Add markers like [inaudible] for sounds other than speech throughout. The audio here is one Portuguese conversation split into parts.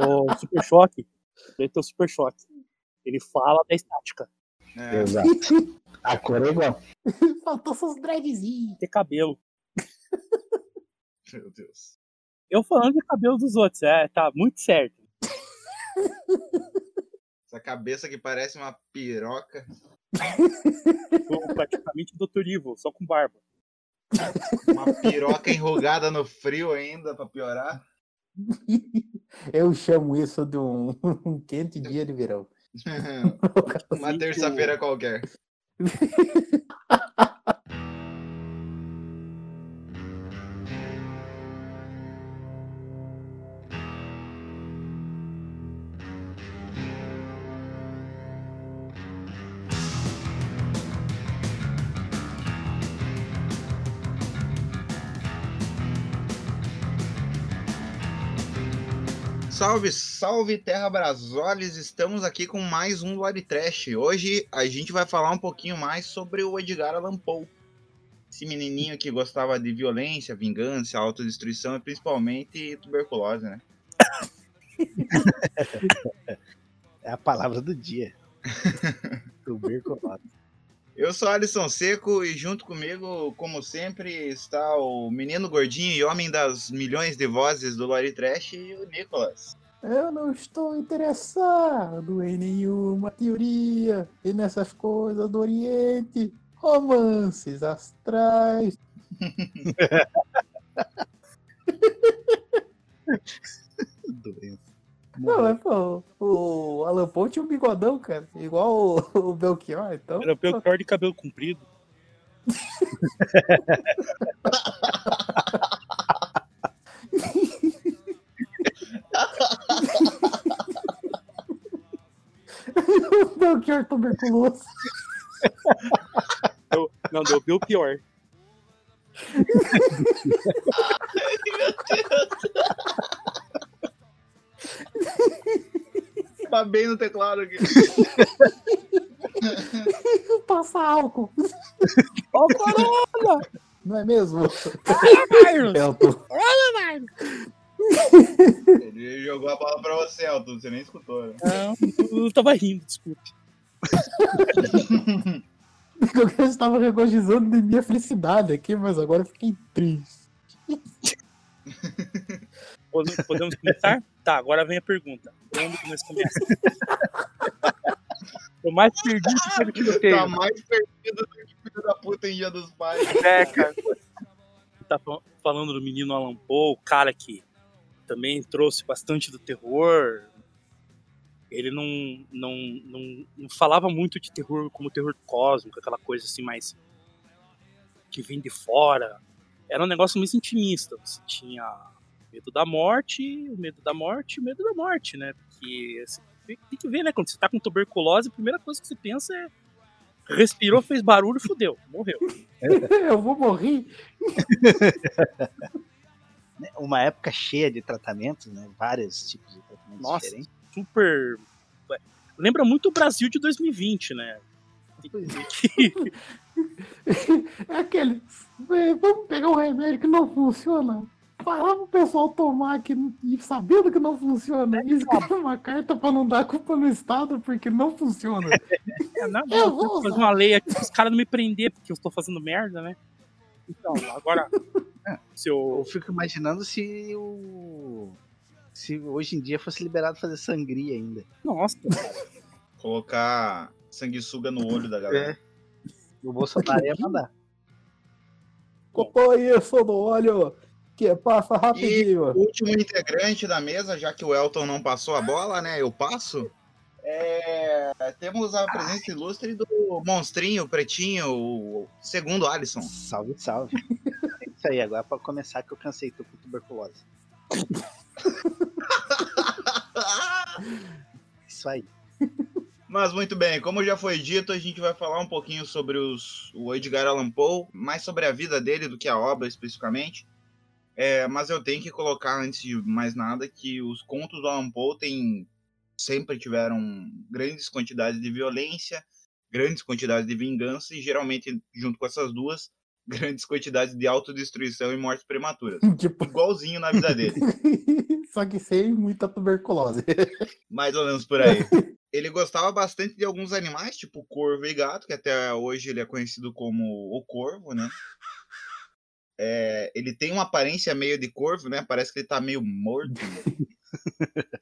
O Super Choque, ele tem o Super Choque. Ele fala da estática. É. Exato. A cor é igual. [laughs] Faltou seus dreadzinhos. Ter cabelo. Meu Deus. Eu falando de cabelo dos outros, é, tá muito certo. Essa cabeça que parece uma piroca. Tô praticamente Dr. Evil, só com barba. Uma piroca enrugada no frio ainda, pra piorar. [laughs] Eu chamo isso de um, [laughs] um quente dia de verão. [laughs] Uma terça-feira qualquer. Salve, salve Terra Brasoles! Estamos aqui com mais um Lore Trash. Hoje a gente vai falar um pouquinho mais sobre o Edgar Allan Poe. Esse menininho que gostava de violência, vingança, autodestruição e principalmente tuberculose, né? [laughs] É a palavra do dia. [laughs] tuberculose. Eu sou Alisson Seco e junto comigo, como sempre, está o menino gordinho e homem das milhões de vozes do Lore Trash, o Nicolas. Eu não estou interessado em nenhuma teoria e nessas coisas do Oriente. Romances astrais. [laughs] Doença. Não, mas pô, o Alan Poe tinha um bigodão, cara. Igual o, o Belchior, então. Era o Belchior de cabelo comprido. [laughs] o Belchior tuberculoso. Eu, não, deu Belchior. [laughs] Tá bem no teclado aqui. Passa álcool. Ó, corona! Não é mesmo? Elton. Ele jogou a bola pra você, Elton. Você nem escutou, né? Não, eu tava rindo, desculpe. [laughs] Eu estava regozijando de minha felicidade aqui, mas agora eu fiquei triste. Podemos, podemos começar? Tá, agora vem a pergunta. Onde que nós começamos? Tô mais perdido que aquele tiroteio. Tá mais perdido do que filho da puta em Dia dos Pais. É, cara. Tá fal- falando do menino Alan Poe, o cara que também trouxe bastante do terror. Ele não, não, não, não falava muito de terror como terror cósmico, aquela coisa assim mais que vem de fora. Era um negócio mais intimista. Você tinha medo da morte, o medo da morte, o medo da morte, né? Porque você tem que ver, né? Quando você tá com tuberculose, a primeira coisa que você pensa é respirou, fez barulho, fudeu, morreu. [laughs] Eu vou morrer. [laughs] Né, Uma época cheia de tratamentos, né? Vários tipos de tratamentos Nossa. diferentes. super. Lembra muito o Brasil de 2020, né? [laughs] É aquele. "Vé, Vamos pegar um remédio que não funciona. Falar pro pessoal tomar que, e sabendo que não funciona. E escrever uma carta pra não dar culpa no Estado porque não funciona. [laughs] É, nada, Eu eu vou fazer uma lei aqui para os caras não me prender porque eu estou fazendo merda, né? Então, agora. [laughs] se Eu eu. fico imaginando se o. Se hoje em dia fosse liberado fazer sangria ainda. Nossa, cara. [laughs] Colocar sanguessuga no olho da galera. O Bolsonaro ia mandar. Põe isso no olho que passa E rapidinho. o último integrante da mesa, já que o Elton não passou a bola, né? Eu passo. É, temos a presença ilustre do monstrinho pretinho, o segundo Alisson. Salve, salve. é isso aí, agora pode começar que eu cansei, tô com tuberculose. [laughs] Isso aí. Mas muito bem, como já foi dito, a gente vai falar um pouquinho sobre os, o Edgar Allan Poe, mais sobre a vida dele do que a obra especificamente. É, mas eu tenho que colocar, antes de mais nada, que os contos do Allan Poe têm, sempre tiveram grandes quantidades de violência, grandes quantidades de vingança, e geralmente, junto com essas duas, [laughs] grandes quantidades de autodestruição e mortes prematuras. [laughs] tipo, Igualzinho na vida dele. [laughs] só que sem muita tuberculose. Mais ou menos por aí. Ele gostava bastante de alguns animais, tipo corvo e gato, que até hoje ele é conhecido como o corvo, né? É, ele tem uma aparência meio de corvo, né? Parece que ele tá meio morto. [laughs]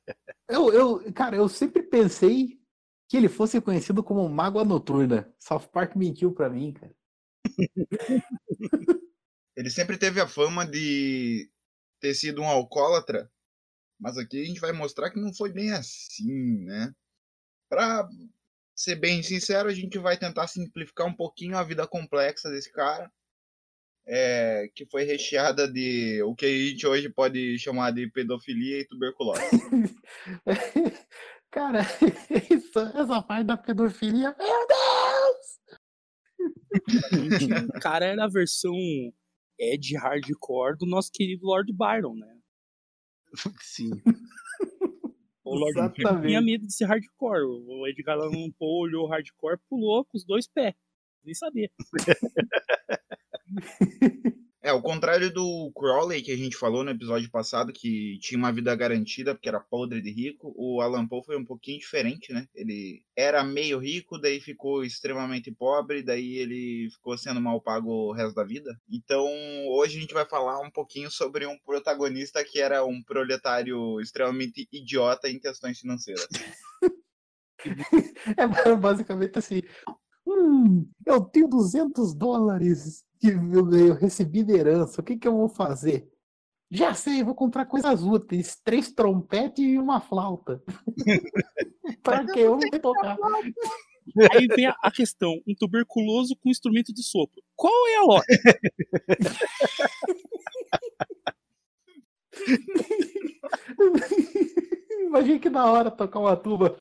Eu, eu, cara, eu sempre pensei que ele fosse conhecido como Mágoa Noturna. South Park mentiu pra mim, cara. [laughs] Ele sempre teve a fama de ter sido um alcoólatra, mas aqui a gente vai mostrar que não foi bem assim, né? Pra ser bem sincero, a gente vai tentar simplificar um pouquinho a vida complexa desse cara, é, que foi recheada de o que a gente hoje pode chamar de pedofilia e tuberculose. [laughs] Cara, [laughs] isso- essa parte da pedofilia. Meu Deus! O cara era a versão Ed hardcore do nosso querido Lord Byron, né? Sim. O Lord Byron Exatamente. tinha medo de ser hardcore. O Edgar Allan Poe olhou hardcore, pulou com os dois pés. Nem sabia. [laughs] É, ao contrário do Crowley, que a gente falou no episódio passado, que tinha uma vida garantida porque era podre de rico, o Alan Poe foi um pouquinho diferente, né? Ele era meio rico, daí ficou extremamente pobre, daí ele ficou sendo mal pago o resto da vida. Então, hoje a gente vai falar um pouquinho sobre um protagonista que era um proletário extremamente idiota em questões financeiras. [laughs] É basicamente assim. Hum, eu tenho 200 dólares que eu, eu recebi de herança. O que, que eu vou fazer? Já sei, vou comprar coisas úteis. Três trompetes e uma flauta. [laughs] pra que eu não sei tocar? [laughs] Aí vem a, a questão: um tuberculoso com instrumento de sopro. Qual é a lógica? [laughs] Imagina que da hora tocar uma tuba.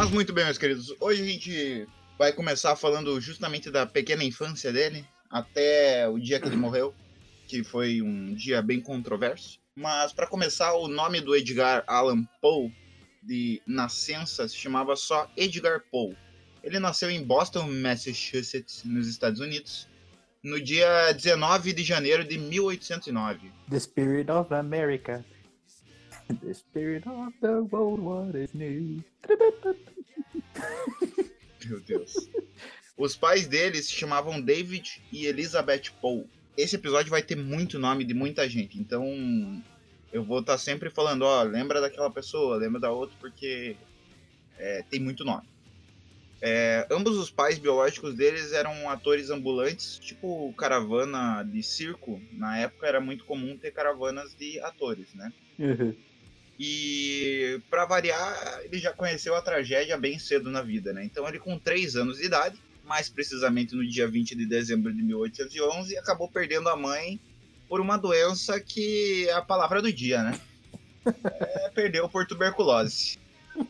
Mas muito bem, meus queridos. Hoje a gente vai começar falando justamente da pequena infância dele, até o dia que ele [clears throat] morreu, que foi um dia bem controverso. Mas para começar, o nome do Edgar Allan Poe de nascença se chamava só Edgar Poe. Ele nasceu em Boston, Massachusetts, nos Estados Unidos, no dia 19 de janeiro de 1809. The spirit of America. The spirit of the world, what is new? [laughs] Meu Deus. Os pais deles se chamavam David e Elizabeth Poe. Esse episódio vai ter muito nome de muita gente, então eu vou estar sempre falando, ó, lembra daquela pessoa, lembra da outra, porque é, tem muito nome. É, ambos os pais biológicos deles eram atores ambulantes, tipo caravana de circo. Na época era muito comum ter caravanas de atores, né? E para variar, ele já conheceu a tragédia bem cedo na vida, né? Então ele com 3 anos de idade, mais precisamente no dia 20 de dezembro de 1811, acabou perdendo a mãe por uma doença que é a palavra do dia, né? É, perdeu por tuberculose. [laughs]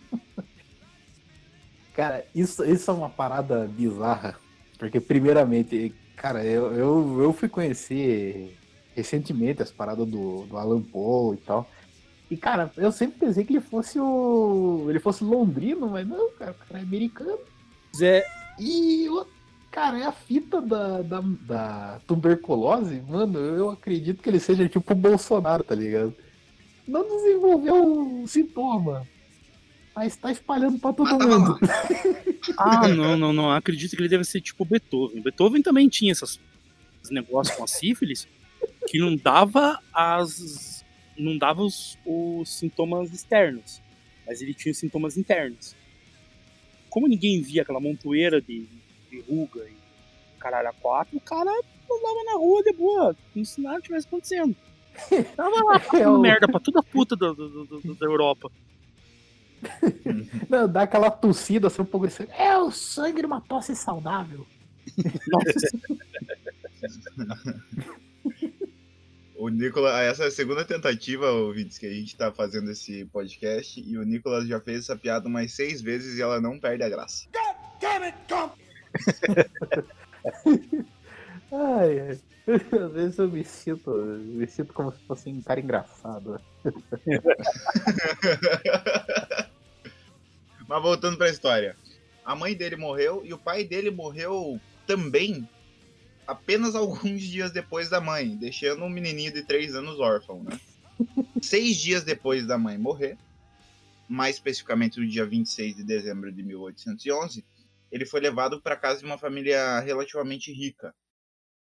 Cara, isso, isso é uma parada bizarra. Porque, primeiramente, cara, eu, eu, eu fui conhecer recentemente as paradas do, do Alan Poe e tal. E, cara, eu sempre pensei que ele fosse o. ele fosse londrino, mas não, cara, o cara é americano. Zé, E, o- cara, é a fita da, da, da tuberculose, mano, eu acredito que ele seja tipo o Bolsonaro, tá ligado? Não desenvolveu o sintoma, mas tá espalhando pra todo mundo. [laughs] Ah, não, não, não. Acredito que ele deve ser tipo Beethoven. Beethoven também tinha essas, esses negócios com a sífilis que não dava as. Não dava os, os sintomas externos, mas ele tinha os sintomas internos. Como ninguém via aquela montoeira de, de ruga e caralho a quatro, o cara andava na rua de boa, como se nada tivesse acontecendo. [laughs] Tava lá É fazendo o- merda pra toda puta do, do- do- do- da Europa. Não, dá aquela tossida assim um pouco assim. É o sangue de uma tosse saudável. Nossa, [laughs] [laughs] O Nicolas, essa é a segunda tentativa, ouvintes, que a gente tá fazendo esse podcast, e o Nicolas já fez essa piada umas seis vezes e ela não perde a graça. [laughs] Ai, ai. [laughs] Às vezes eu me sinto, me sinto como se fosse um cara engraçado. [laughs] Mas voltando pra história. A mãe dele morreu e o pai dele morreu também apenas [laughs] alguns dias depois da mãe, deixando um menininho de 3 anos órfão, né? Seis dias depois da mãe morrer, mais especificamente no dia 26 de dezembro de 1811, ele foi levado para casa de uma família relativamente rica.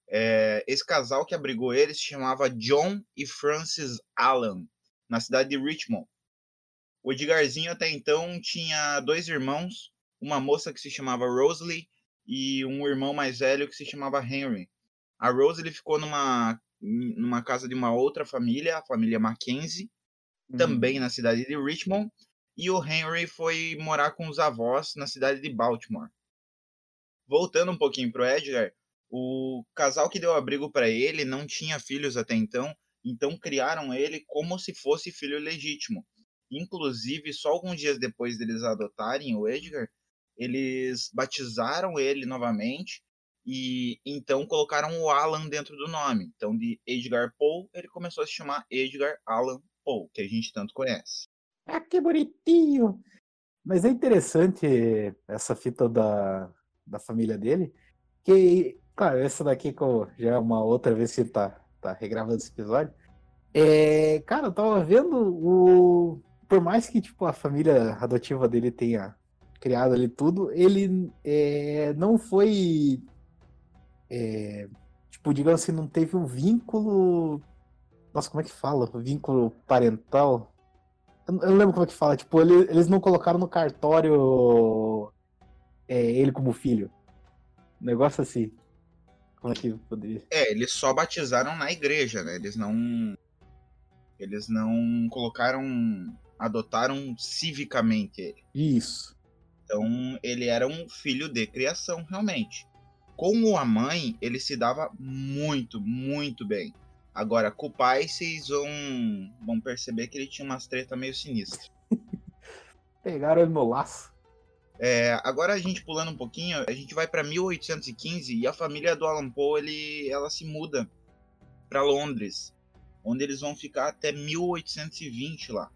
É, esse casal que abrigou ele se chamava John e Francis Allen, na cidade de Richmond. O Edgarzinho até então tinha dois irmãos, uma moça que se chamava Rosalie e um irmão mais velho que se chamava Henry. A Rosalie ficou numa, numa casa de uma outra família, a família Mackenzie, Uhum. também na cidade de Richmond, e o Henry foi morar com os avós na cidade de Baltimore. Voltando um pouquinho pro Edgar, o casal que deu abrigo para ele não tinha filhos até então, então criaram ele como se fosse filho legítimo. Inclusive, só alguns dias depois deles adotarem o Edgar, eles batizaram ele novamente e então colocaram o Alan dentro do nome. Então, de Edgar Poe, ele começou a se chamar Edgar Allan Poe, que a gente tanto conhece. Ah, que bonitinho! Mas é interessante essa fita da, da família dele, que, claro, essa daqui que já é uma outra vez que tá, tá regravando esse episódio. É, cara, eu tava vendo o. Por mais que tipo, a família adotiva dele tenha criado ali tudo, ele é, não foi. é, tipo, digamos assim, não teve um vínculo. Nossa, como é que fala? Vínculo parental? Eu não lembro como é que fala. Tipo, ele- eles não colocaram no cartório é, ele como filho. Um negócio assim. Como é que poderia? É, eles só batizaram na igreja, né? Eles não. Eles não colocaram. Adotaram civicamente ele. Isso. Então, ele era um filho de criação, realmente. Com a mãe, ele se dava muito, muito bem. Agora, com o pai, vocês vão, vão perceber que ele tinha umas tretas meio sinistras. [laughs] Pegaram ele no laço. É, agora a gente pulando um pouquinho, a gente vai para 1815 e a família do Alan Poe ele, ela se muda para Londres, onde eles vão ficar até 1820 lá.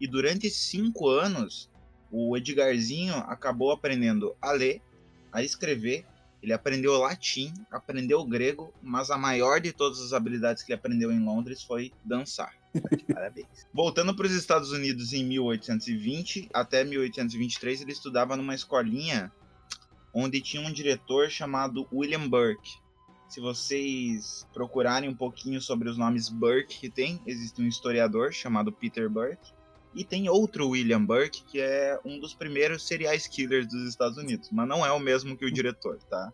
E durante cinco anos, o Edgarzinho acabou aprendendo a ler, a escrever, ele aprendeu latim, aprendeu grego, mas a maior de todas as habilidades que ele aprendeu em Londres foi dançar. [laughs] Parabéns. Voltando para os Estados Unidos em 1820 até 1823, ele estudava numa escolinha onde tinha um diretor chamado William Burke. Se vocês procurarem um pouquinho sobre os nomes Burke que tem, existe um historiador chamado Peter Burke. E tem outro William Burke, que é um dos primeiros serial killers dos Estados Unidos. Mas não é o mesmo que o diretor, tá?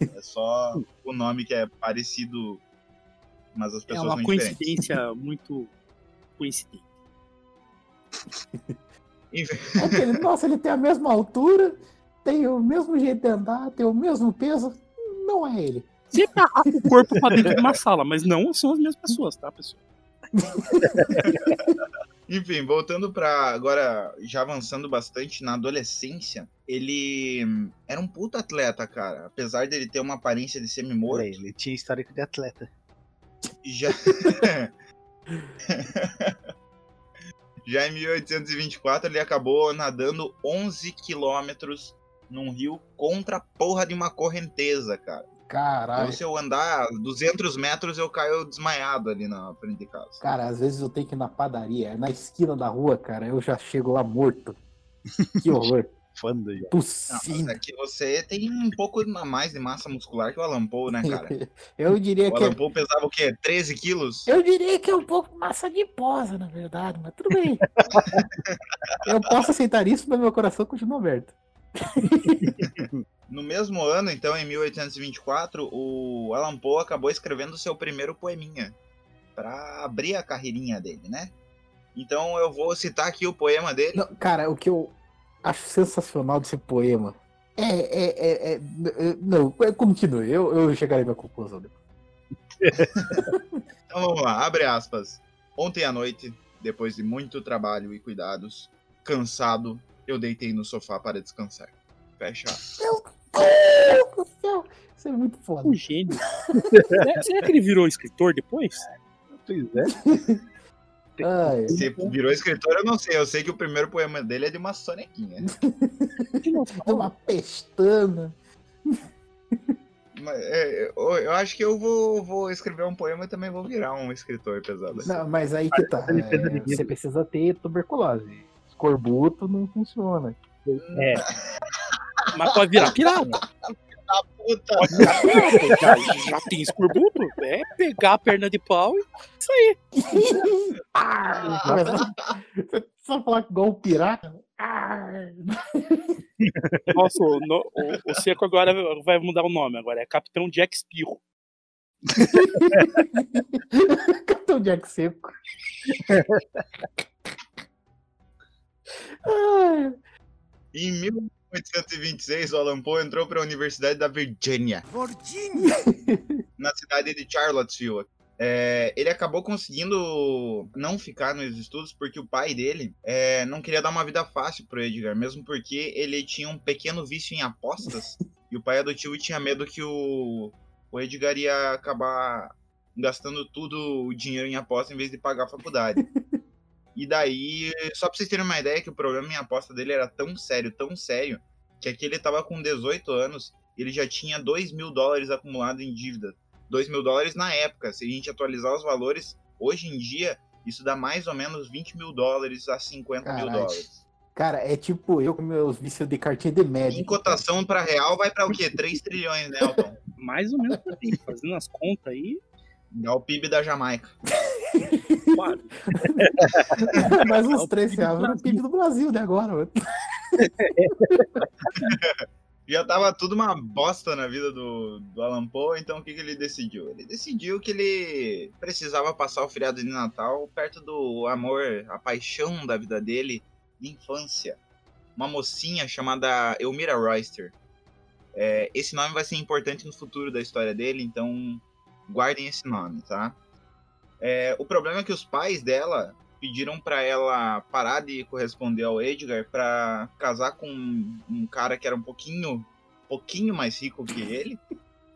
É só o nome que é parecido, mas as É pessoas uma são diferentes. coincidência muito coincidente. [laughs] Enfim, É que ele- nossa, ele tem a mesma altura, tem o mesmo jeito de andar, tem o mesmo peso. Não é ele. Sempre arrasta o corpo pra dentro de uma sala, mas não são as mesmas pessoas, tá, pessoal? [laughs] Enfim, voltando pra agora, já avançando bastante na adolescência, ele hum, era um puta atleta, cara. Apesar dele ter uma aparência de semi-morto, aí, ele tinha histórico de atleta. já. [laughs] já em 1824 ele acabou nadando 11 quilômetros num rio contra a porra de uma correnteza, cara. Caralho. Então, se eu andar 200 metros, eu caio desmaiado ali na frente de casa. Cara, às vezes eu tenho que ir na padaria, é na esquina da rua, cara, eu já chego lá morto. Que horror. [laughs] Fanda já. Tossindo. é que você tem um pouco a mais de massa muscular que o Alan Poe, né, cara? [laughs] Eu diria O que é Alan Poe pesava o quê? 13 quilos? Eu diria que é um pouco massa de posa, na verdade, mas tudo bem. [laughs] eu posso aceitar isso, mas meu coração continua aberto. No mesmo ano, então, em 1824, o Alan Poe acabou escrevendo seu primeiro poeminha para abrir a carreirinha dele, né? Então eu vou citar aqui o poema dele. Não, cara, o que eu acho sensacional desse poema é. é, é, é- é- não, é- continue, eu, eu chegarei à minha conclusão depois. Então vamos lá, abre aspas. Ontem à noite, depois de muito trabalho e cuidados, cansado, eu deitei no sofá para descansar. Fecha aspas. Deus do céu! Isso é muito foda. Um gênio. Será- Será que ele virou escritor depois? Pois é. [laughs] Ai, Se virou escritor, eu não sei. Eu sei que o primeiro poema dele é de uma sonequinha. tem [laughs] uma pestana. Mas, é, eu, eu acho que eu vou, vou escrever um poema e também vou virar um escritor pesado. Não, mas aí que tá. Ele fez a é, você precisa ter tuberculose. Escorbuto não funciona. É. [laughs] Mas pode virar pirata. [laughs] Puta, Pode virar pirata. Já, já tem escorbuto. É pegar a perna de pau e isso aí. Você [laughs] só falar igual um pirata? Nossa, o, no- o- o Seco agora vai mudar o nome. Agora é Capitão Jack Spirro. [laughs] Capitão Jack Seco. Em 1826, o Alan Poe entrou para a Universidade da Virgínia, [laughs] na cidade de Charlottesville. É, ele acabou conseguindo não ficar nos estudos porque o pai dele é, não queria dar uma vida fácil pro Edgar, mesmo porque ele tinha um pequeno vício em apostas [laughs] e o pai adotivo tinha medo que o, o Edgar ia acabar gastando tudo o dinheiro em aposta em vez de pagar a faculdade. E daí, só pra vocês terem uma ideia que o problema em aposta dele era tão sério, tão sério, que aqui ele tava com 18 anos e ele já tinha 2 mil dólares acumulado em dívida. 2 mil dólares na época. Se a gente atualizar os valores, hoje em dia, isso dá mais ou menos 20 mil dólares a 50 mil dólares. Cara, é tipo eu com meus vícios de cartinha de médico. Em cotação para real, vai para o quê? 3 trilhões, né, Elton? [laughs] Mais ou menos por aí. Fazendo as contas aí. Dá o PIB da Jamaica. [laughs] Mais uns três reais no PIB do Brasil, né? Agora, mano. [laughs] já tava tudo uma bosta na vida do, do Alan Poe, então o que, que ele decidiu? Ele decidiu que ele precisava passar o feriado de Natal perto do amor, a paixão da vida dele de infância. Uma mocinha chamada Elmira Royster. É, esse nome vai ser importante no futuro da história dele, então guardem esse nome, tá? É, o problema é que os pais dela pediram pra ela parar de corresponder ao Edgar pra casar com um, um cara que era um pouquinho, pouquinho mais rico que ele,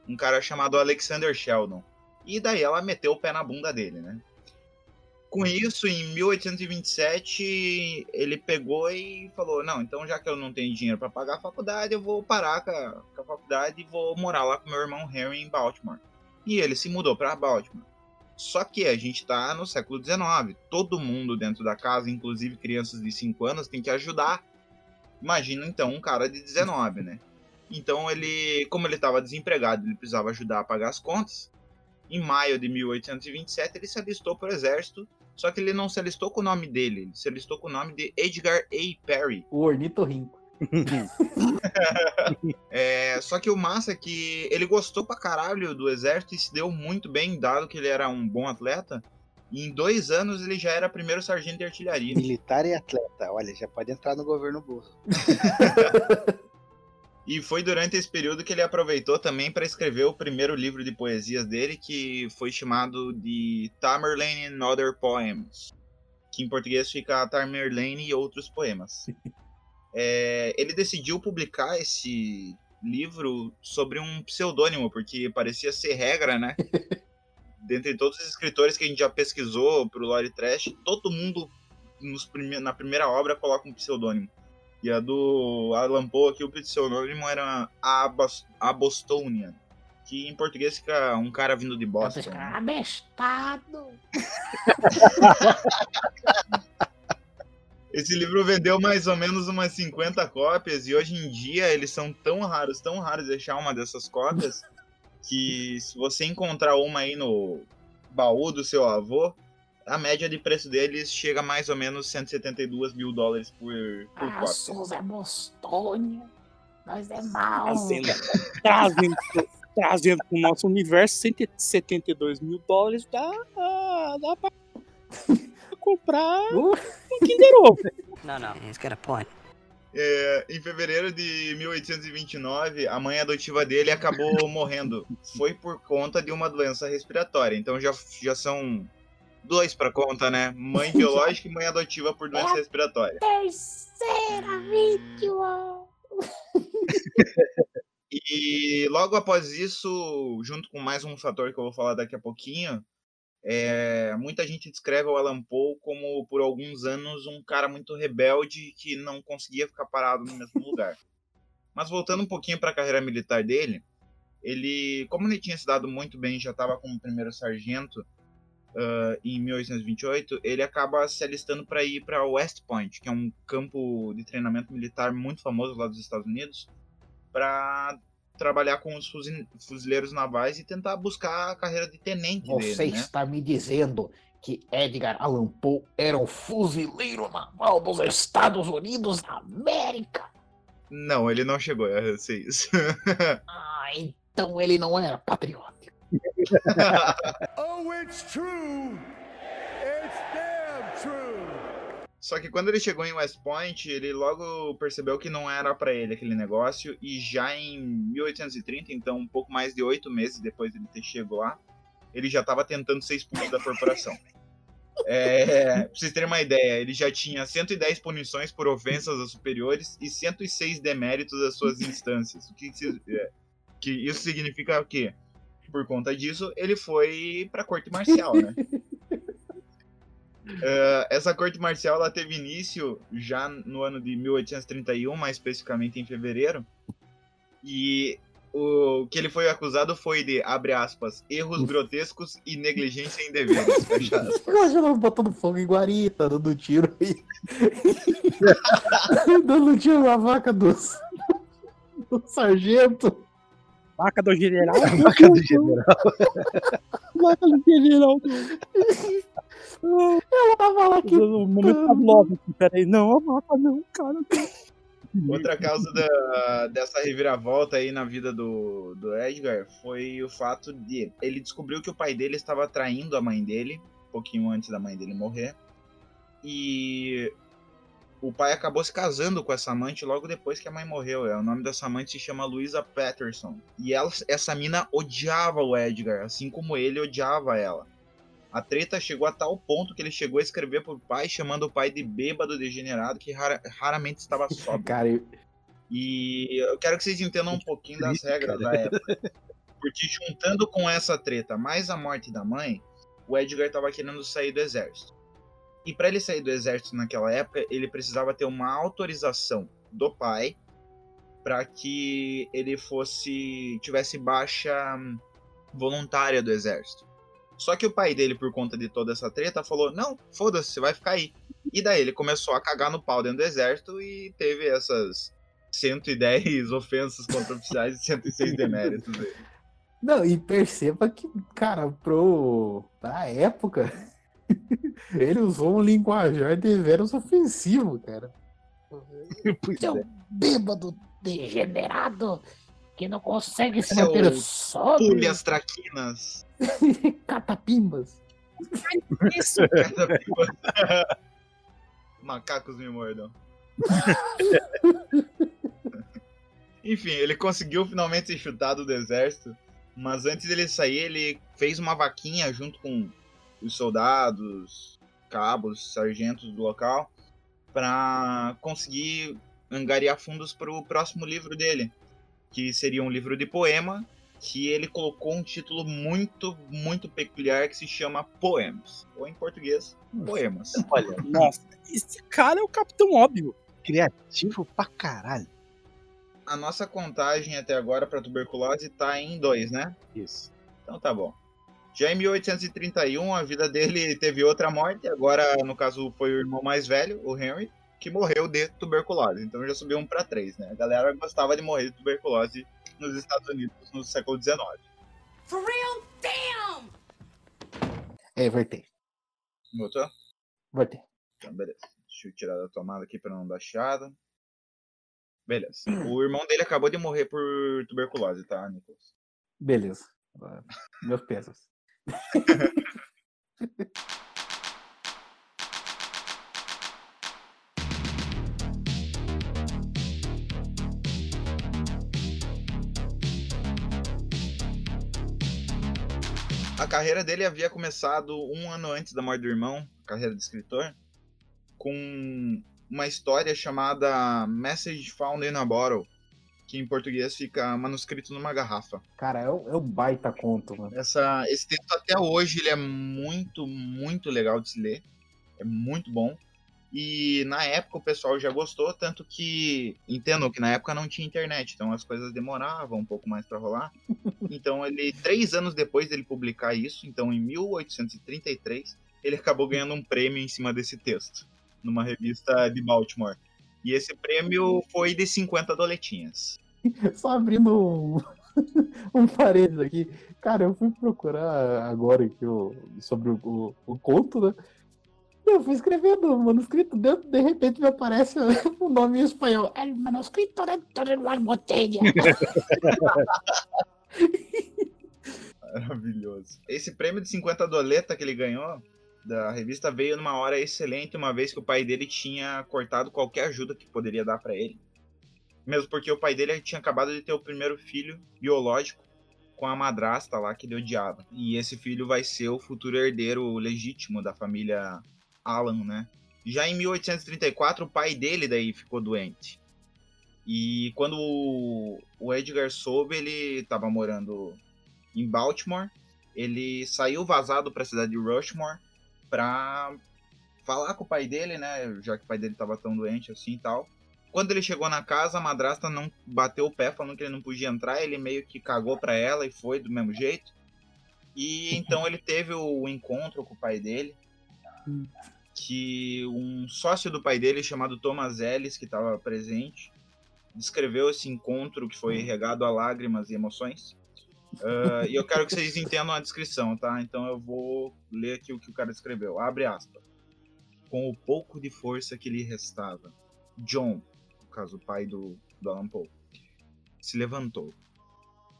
um cara chamado Alexander Sheldon. E daí ela meteu o pé na bunda dele, né? Com isso, em 1827, ele pegou e falou: Não, então já que eu não tenho dinheiro pra pagar a faculdade, eu vou parar com a, com a faculdade e vou morar lá com meu irmão Henry em Baltimore. E ele se mudou pra Baltimore. Só que a gente tá no século XIX. Todo mundo dentro da casa, inclusive crianças de 5 anos, tem que ajudar. Imagina então um cara de 19, né? Então ele, como ele estava desempregado, ele precisava ajudar a pagar as contas. Em maio de 1827 ele se alistou para o exército, só que ele não se alistou com o nome dele, ele se alistou com o nome de Edgar A. Perry. O ornitorrinco. [laughs] É, só que o massa é que ele gostou pra caralho do exército e se deu muito bem, dado que ele era um bom atleta. E em dois anos ele já era primeiro sargento de artilharia. Militar e atleta. Olha, já pode entrar no governo Bolsa. [laughs] E foi durante esse período que ele aproveitou também para escrever o primeiro livro de poesias dele, que foi chamado de Tamerlane and Other Poems, que em português fica Tamerlane e Outros Poemas. [laughs] É, ele decidiu publicar esse livro sobre um pseudônimo, porque parecia ser regra, né? [laughs] Dentre todos os escritores que a gente já pesquisou pro Lore Trash, todo mundo nos prime- na primeira obra coloca um pseudônimo. E a do Alan Poe aqui, o pseudônimo era Abas- Abostonian, que em português fica um cara vindo de Boston. né? [laughs] Esse livro vendeu mais ou menos umas 50 cópias e hoje em dia eles são tão raros, tão raros de achar uma dessas cópias [laughs] que se você encontrar uma aí no baú do seu avô, a média de preço deles chega a mais ou menos 172 mil dólares por, por Ah, cópia. Souza é Bostônia. Nós é mal. Trazendo, trazendo, trazendo pro nosso universo 172 mil dólares dá pra [laughs] comprar Uh. um Kinder Ovo. No, no, he's got a point. É, em fevereiro de 1829, a mãe adotiva dele acabou [laughs] morrendo. Foi por conta de uma doença respiratória. Então já, já são dois pra conta, né? Mãe [laughs] biológica e mãe adotiva por doença respiratória. Terceira vítima. [laughs] E logo após isso, junto com mais um fator que eu vou falar daqui a pouquinho, é, muita gente descreve o Alan Poe como, por alguns anos, um cara muito rebelde que não conseguia ficar parado no mesmo lugar. Mas voltando um pouquinho para a carreira militar dele, ele, como ele tinha se dado muito bem, já estava como primeiro sargento uh, em 1828, ele acaba se alistando para ir para West Point, que é um campo de treinamento militar muito famoso lá dos Estados Unidos, para trabalhar com os fuzileiros navais e tentar buscar a carreira de tenente Você dele, né? está me dizendo que Edgar Allan Poe era um fuzileiro naval dos Estados Unidos da América? Não, ele não chegou a ser isso. [laughs] Ah, então ele não era patriótico. [laughs] Oh, it's true. It's damn true. Só que quando ele chegou em West Point, ele logo percebeu que não era para ele aquele negócio e já em 1830, então um pouco mais de oito meses depois de ele ter chegado lá, ele já estava tentando ser expulso da corporação. [laughs] É, pra vocês terem uma ideia, ele já tinha 110 punições por ofensas a superiores e 106 deméritos às suas instâncias. O que, é, que isso significa o quê? Por conta disso, ele foi pra corte marcial, né? É, essa corte marcial ela teve início já no ano de 1831, mais especificamente em fevereiro. E o que ele foi acusado foi de, abre aspas, erros grotescos e negligência deveres. Fecha aspas. [laughs] Imagina botando fogo em guarita, dando tiro aí. [laughs] dando tiro na vaca do sargento. Vaca do general. [laughs] Vaca do general. [laughs] Vaca do general. [laughs] Ela tava lá que. O momento Pavlov aqui, peraí. Não, a vaca não, cara. Outra causa da- dessa reviravolta aí na vida do, do Edgar foi o fato de ele descobriu que o pai dele estava traindo a mãe dele, um pouquinho antes da mãe dele morrer. E o pai acabou se casando com essa amante logo depois que a mãe morreu. É, O nome dessa amante se chama Louisa Patterson. E ela, essa mina odiava o Edgar, assim como ele odiava ela. A treta chegou a tal ponto que ele chegou a escrever pro pai, chamando o pai de bêbado degenerado, que rara- raramente estava [laughs] sóbrio. Cara, eu- E eu quero que vocês entendam um pouquinho das regras da época. Porque juntando com essa treta, mais a morte da mãe, o Edgar estava querendo sair do exército. E para ele sair do exército naquela época, ele precisava ter uma autorização do pai para que ele fosse tivesse baixa hum, voluntária do exército. Só que o pai dele, por conta de toda essa treta, falou: Não, foda-se, você vai ficar aí. E daí ele começou a cagar no pau dentro do exército e teve essas 110 [laughs] ofensas contra oficiais e 106 deméritos. aí. Não, e perceba que, cara, pro. Na época, [laughs] ele usou um linguajar deveras ofensivo, cara. [laughs] Pois Seu é. bêbado degenerado que não consegue se manter sóbrio, Tulhas traquinas. [laughs] catapimbas. Isso. Macacos me mordam. Enfim, ele conseguiu finalmente ser chutado do exército, mas antes dele sair, ele fez uma vaquinha junto com os soldados, cabos, sargentos do local, para conseguir angariar fundos para o próximo livro dele, que seria um livro de poema, que ele colocou um título muito, muito peculiar que se chama Poems, ou em português, Poemas. Olha, Nossa, esse cara é o Capitão Óbvio. criativo pra caralho. A nossa contagem até agora para tuberculose tá em dois, né? Isso. Então tá bom. Já em 1831, a vida dele teve outra morte. Agora, no caso, foi o irmão mais velho, o Henry, que morreu de tuberculose. Então já subiu um para três, né? A galera gostava de morrer de tuberculose nos Estados Unidos no século XIX. For real? Damn! É, voltei. Botou? Voltei. Então, beleza. Deixa eu tirar da tomada aqui para não dar chiado. Beleza. O irmão dele acabou de morrer por tuberculose, tá, Nicolas? Beleza. Meus pesos. [laughs] A carreira dele havia começado um ano antes da morte do irmão, a carreira de escritor, com uma história chamada Message Found in a Bottle, que em português fica manuscrito numa garrafa. Cara, é um, é um baita conto, mano. Essa, esse texto até hoje ele é muito, muito legal de se ler. É muito bom. E na época o pessoal já gostou, tanto que entendo que na época não tinha internet, então as coisas demoravam um pouco mais para rolar. [laughs] Então ele, três anos depois dele publicar isso, então em 1833, ele acabou ganhando um prêmio em cima desse texto, numa revista de Baltimore. E esse prêmio foi de 50 doletinhas. [laughs] Só abrindo um, [laughs] um parênteses aqui. Cara, eu fui procurar agora aqui o, sobre o, o, o conto, né? Eu fui escrevendo o manuscrito dentro, de repente me aparece [laughs] o nome em espanhol. El manuscrito dentro de uma botella. Maravilhoso. Esse prêmio de 50 doleta que ele ganhou da revista veio numa hora excelente, uma vez que o pai dele tinha cortado qualquer ajuda que poderia dar para ele. Mesmo porque o pai dele tinha acabado de ter o primeiro filho biológico com a madrasta lá que ele odiava. E esse filho vai ser o futuro herdeiro legítimo da família Alan, né? Já em 1834, o pai dele daí ficou doente. E quando o Edgar soube, ele estava morando em Baltimore. Ele saiu vazado para a cidade de Rushmore para falar com o pai dele, né? Já que o pai dele estava tão doente assim e tal. Quando ele chegou na casa, a madrasta não bateu o pé falando que ele não podia entrar. Ele meio que cagou para ela e foi do mesmo jeito. E [laughs] então ele teve o encontro com o pai dele que um sócio do pai dele, chamado Thomas Ellis, que estava presente, descreveu esse encontro que foi regado a lágrimas e emoções. Uh, e eu quero que vocês entendam a descrição, tá? Então eu vou ler aqui o que o cara escreveu. Abre aspas. Com o pouco de força que lhe restava, John, no caso o pai do, do Alan Poe, se levantou.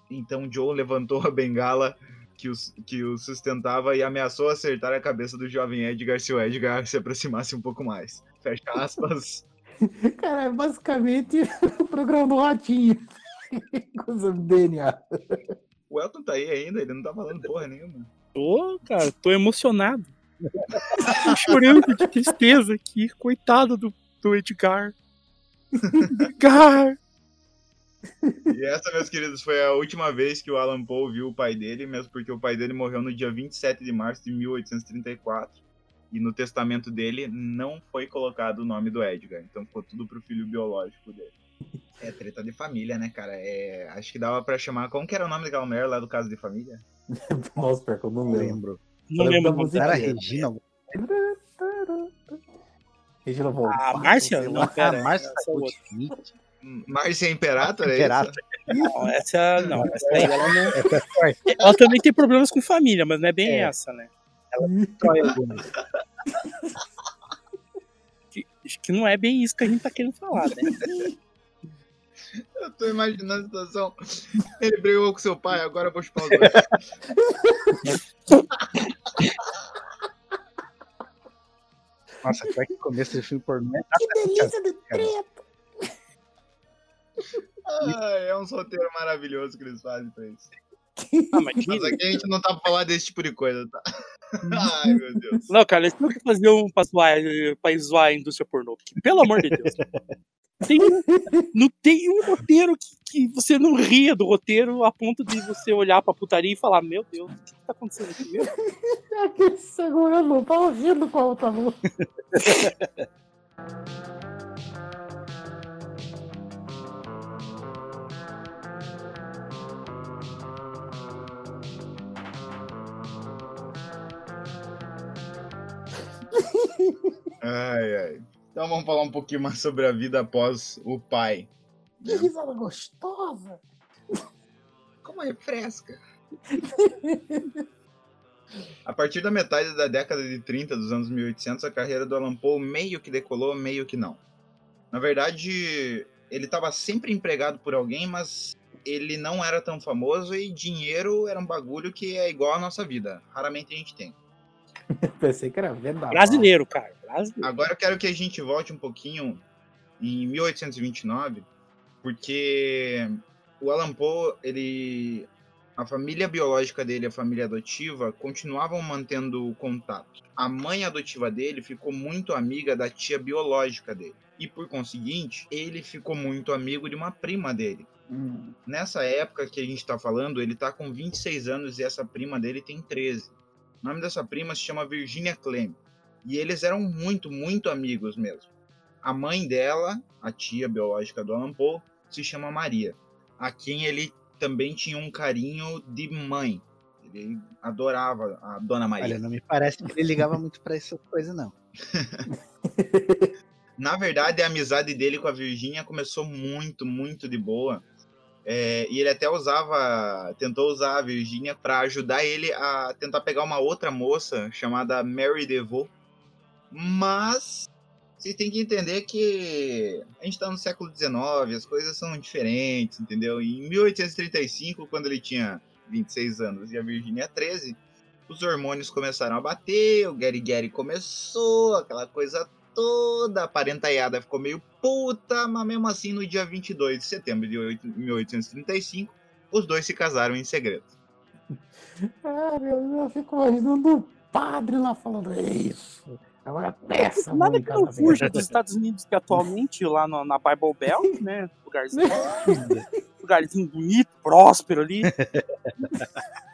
Então Joe levantou a bengala que o, que o sustentava e ameaçou acertar a cabeça do jovem Edgar se o Edgar se aproximasse um pouco mais. Fecha aspas. [laughs] Cara, é basicamente [laughs] o programa do Ratinho. [laughs] Coisa do DNA. O Elton tá aí ainda, ele não tá falando porra nenhuma. Tô, cara, tô emocionado. tô chorando de tristeza aqui. Coitado do, do Edgar. Edgar! E essa, meus queridos, foi a última vez que o Alan Poe viu o pai dele, mesmo porque o pai dele morreu no dia 27 de março de 1834. E no testamento dele não foi colocado o nome do Edgar. Então ficou tudo pro filho biológico dele. É treta de família, né, cara? É, acho que dava pra chamar. Como que era o nome daquela mulher lá do caso de família? [laughs] Nossa, pior que eu não lembro. Não Eu lembro música. Era. Regina. Regina Volpato. Ah, Márcia? Não, Ah, pera. Márcia é. Márcia Imperator, é Imperator. Não, essa não. Essa aí ela não. [laughs] Ela também tem problemas com família, mas não é bem É. essa, né? Troia Gomes. Que, acho que não é bem isso que a gente tá querendo falar, né? [laughs] Eu tô imaginando a situação. Ele brigou com seu pai, agora eu vou chupar os dois. Nossa, pior que começo desse filme por mim é Que delícia de treta. Ai, é um roteiro maravilhoso que eles fazem pra isso. Ah, mas Mas aqui a gente não tá pra falar desse tipo de coisa, tá? [laughs] Ai, meu Deus. Não, cara, eles não querem fazer um pra zoar, pra zoar a indústria pornô. porque, pelo amor de Deus. Tem, não tem um roteiro que, que você não ria do roteiro a ponto de você olhar pra putaria e falar: Meu Deus, o que, que tá acontecendo aqui mesmo? [laughs] Aquele segurando, tá ouvindo com a outra mão. [laughs] [laughs] Ai, ai. Então vamos falar um pouquinho mais sobre a vida após o pai. Que risada gostosa. Como é fresca. A partir da metade da década de 30 dos anos 1800, a carreira do Alan Poe meio que decolou, meio que não. Na verdade, ele estava sempre empregado por alguém, mas ele não era tão famoso e dinheiro era um bagulho que é igual à nossa vida. Raramente a gente tem. [laughs] Pensei que era vendaval. Brasileiro, cara. Brasileiro. Agora eu quero que a gente volte um pouquinho em 1829, porque o Alan Poe, ele, a família biológica dele, a família adotiva, continuavam mantendo contato. A mãe adotiva dele ficou muito amiga da tia biológica dele. E por conseguinte, ele ficou muito amigo de uma prima dele. Hum. Nessa época que a gente tá falando, ele tá com 26 anos e essa prima dele tem 13. O nome dessa prima se chama Virginia Clem. E eles eram muito, muito amigos mesmo. A mãe dela, a tia biológica do Alan Poe, se chama Maria, a quem ele também tinha um carinho de mãe. Ele adorava a Dona Maria. Olha, não me parece que ele ligava muito pra essas coisas, não. [laughs] Na verdade, a amizade dele com a Virgínia começou muito, muito de boa. É, e ele até usava, tentou usar a Virgínia para ajudar ele a tentar pegar uma outra moça chamada Mary DeVoe. Mas vocês têm que entender que a gente está no século XIX, as coisas são diferentes, entendeu? Em 1835, quando ele tinha 26 anos e a Virgínia 13, os hormônios começaram a bater, o Gary Gary começou, aquela coisa toda, a parentaiada ficou meio puta, mas mesmo assim, no dia 22 de setembro de 1835, os dois se casaram em segredo. Ah, meu, eu fico imaginando o padre lá falando "É isso. Agora peça, Nada que não casamento." fuja dos Estados Unidos, que atualmente lá no- na Bible Belt, né? Lugarzinho, lugarzinho bonito, próspero ali. [laughs]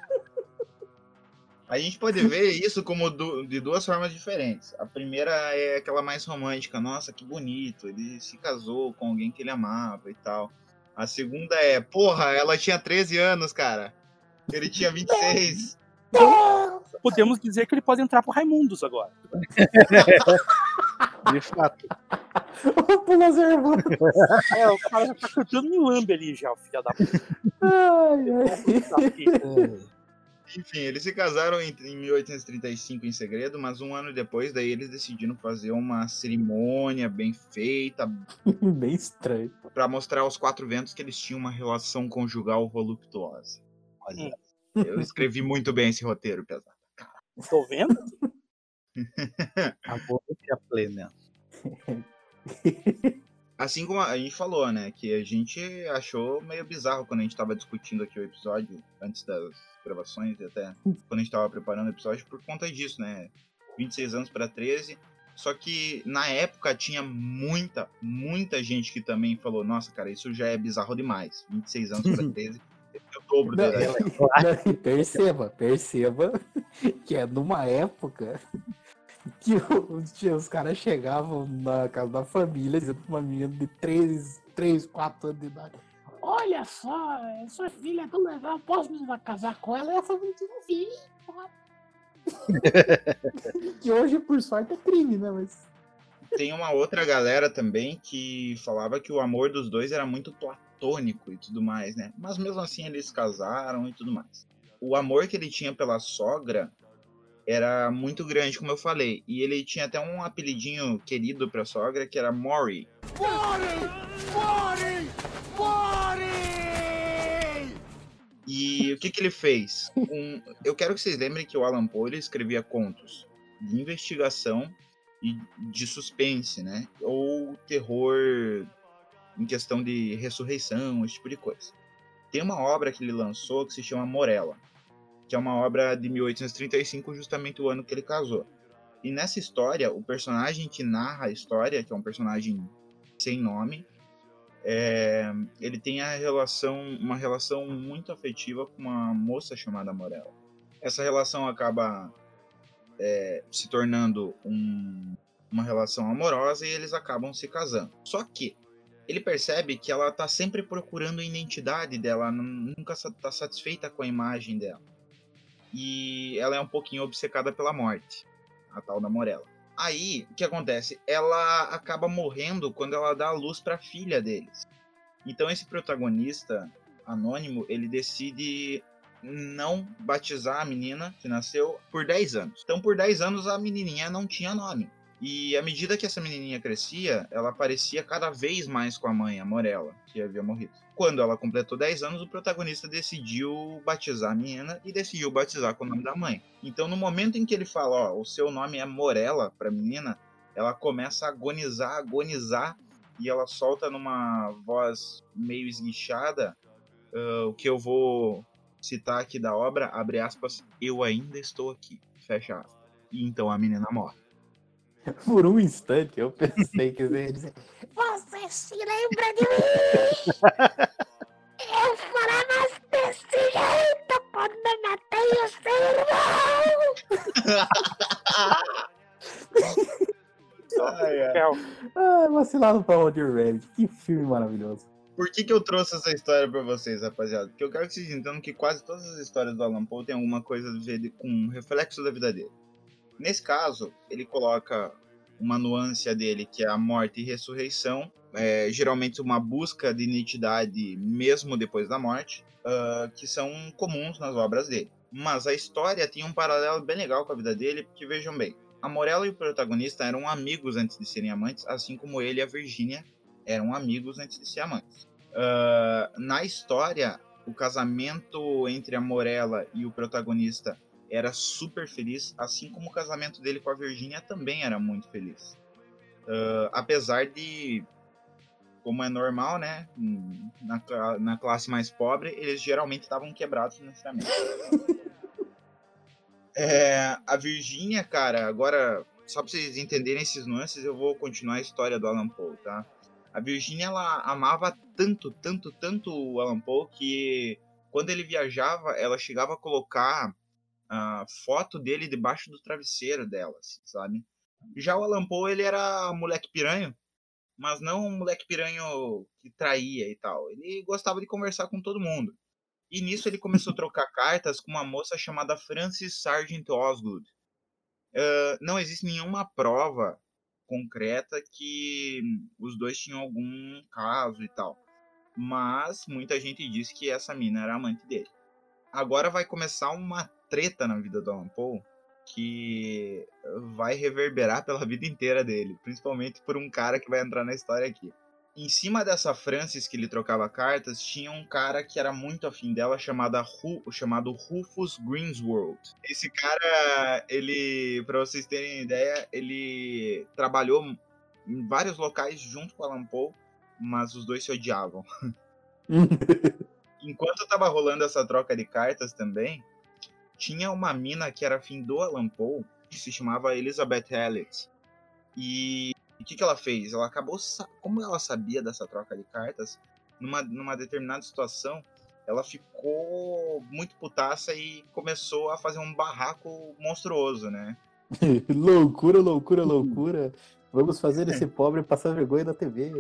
A gente pode ver isso como du- de duas formas diferentes. A primeira é aquela mais romântica, nossa, que bonito, ele se casou com alguém que ele amava e tal. A segunda é, porra, ela tinha 13 anos, cara. Ele tinha 26. Podemos dizer que ele pode entrar pro Raimundos agora. [laughs] De fato. [laughs] Pula as irmãs. É, o cara já tá cantando Milambe ali já, o filho da puta. Ai, ai. Enfim, eles se casaram em, em 1835 em segredo, mas um ano depois, daí eles decidiram fazer uma cerimônia bem feita [laughs] Bem estranho. para mostrar aos quatro ventos que eles tinham uma relação conjugal voluptuosa. Olha, Eu escrevi muito bem esse roteiro, pesado. Tô vendo? [laughs] amor e a plena. [laughs] Assim como a gente falou, né? Que a gente achou meio bizarro quando a gente tava discutindo aqui o episódio, antes das gravações, e até quando a gente tava preparando o episódio, por conta disso, né? 26 anos para 13. Só que na época tinha muita, muita gente que também falou: Nossa, cara, isso já é bizarro demais. 26 anos para 13 [laughs] é o dobro Não, idade. [laughs] Não, perceba, perceba que é numa época [laughs] que os, os caras chegavam na casa da família dizendo pra uma menina de 3, 3 4 anos de idade. Olha só, sua filha é tão legal, posso me casar com ela? E a família disse, sim, pode." [laughs] que hoje, por sorte, é crime, né? Mas. Tem uma outra galera também que falava que o amor dos dois era muito platônico e tudo mais, né? Mas mesmo assim eles casaram e tudo mais. O amor que ele tinha pela sogra era muito grande, como eu falei. E ele tinha até um apelidinho querido pra sogra que era Maury. E o que, que ele fez? Um- eu quero que vocês lembrem que o Alan Poe escrevia contos de investigação e de suspense, né? Ou terror em questão de ressurreição, esse tipo de coisa. Tem uma obra que ele lançou que se chama Morella, que é uma obra de 1835, justamente o ano que ele casou. E nessa história, o personagem que narra a história, que é um personagem sem nome, é, ele tem a relação, uma relação muito afetiva com uma moça chamada Morella. Essa relação acaba é, se tornando um- uma relação amorosa e eles acabam se casando. Só que ele percebe que ela tá sempre procurando a identidade dela, nu- nunca está satisfeita com a imagem dela. E ela é um pouquinho obcecada pela morte, a tal da Morella. Aí, o que acontece? Ela acaba morrendo quando ela dá a luz para a filha deles. Então esse protagonista anônimo, ele decide não batizar a menina que nasceu por 10 anos. Então por 10 anos a menininha não tinha nome. E à medida que essa menininha crescia, ela parecia cada vez mais com a mãe, a Morella, que havia morrido. Quando ela completou 10 anos, o protagonista decidiu batizar a menina e decidiu batizar com o nome da mãe. Então, no momento em que ele fala, ó, o seu nome é Morella para a menina, ela começa a agonizar, agonizar, e ela solta numa voz meio esguichada ah, o que eu vou citar aqui da obra, abre aspas, eu ainda estou aqui, fecha aspas. E então a menina morre. [laughs] Por um instante eu pensei que você ia dizer: Você se lembra de mim? Eu falava desse jeito quando matei o seu irmão! [laughs] ai, ai. Ah, vacilado pra Roger Rabbit. Que filme maravilhoso. Por que, que eu trouxe essa história pra vocês, rapaziada? Porque eu quero que vocês entendam que quase todas as histórias do Alan Poe tem alguma coisa a ver com um reflexo da vida dele. Nesse caso, ele coloca uma nuance dele, que é a morte e ressurreição, é, geralmente uma busca de identidade mesmo depois da morte, ah, que são comuns nas obras dele. Mas a história tem um paralelo bem legal com a vida dele, porque vejam bem, a Morella e o protagonista eram amigos antes de serem amantes, assim como ele e a Virginia eram amigos antes de ser amantes. Ah, na história, o casamento entre a Morella e o protagonista era super feliz, assim como o casamento dele com a Virginia também era muito feliz. Ah, apesar de, como é normal, né, na, na classe mais pobre, eles geralmente estavam quebrados financeiramente. [laughs] É, a Virginia, cara, agora, só pra vocês entenderem esses nuances, eu vou continuar a história do Alan Poe, tá? A Virginia, ela amava tanto, tanto, tanto o Alan Poe que quando ele viajava, ela chegava a colocar a foto dele debaixo do travesseiro dela, assim, sabe? Já o Alan Poe, ele era moleque piranho, mas não um moleque piranho que traía e tal. Ele gostava de conversar com todo mundo. E nisso ele começou a [laughs] trocar cartas com uma moça chamada Frances Sargent Osgood. Ah, não existe nenhuma prova concreta que os dois tinham algum caso e tal. Mas muita gente diz que essa mina era amante dele. Agora vai começar uma treta na vida do Alan Poe que vai reverberar pela vida inteira dele, principalmente por um cara que vai entrar na história aqui. Em cima dessa Francis que ele trocava cartas, tinha um cara que era muito afim dela, chamada Ru, chamado Rufus Greensworld. Esse cara, ele, pra vocês terem ideia, ele trabalhou em vários locais junto com Alan Poe, mas os dois se odiavam. [laughs] Enquanto tava rolando essa troca de cartas também, tinha uma mina que era afim do Alan Poe, que se chamava Elizabeth Elliot. E o que, que ela fez? Ela acabou, como ela sabia dessa troca de cartas, numa, numa determinada situação, ela ficou muito putaça e começou a fazer um barraco monstruoso, né? [laughs] loucura, loucura, loucura. Vamos fazer esse [laughs] pobre passar vergonha na TV.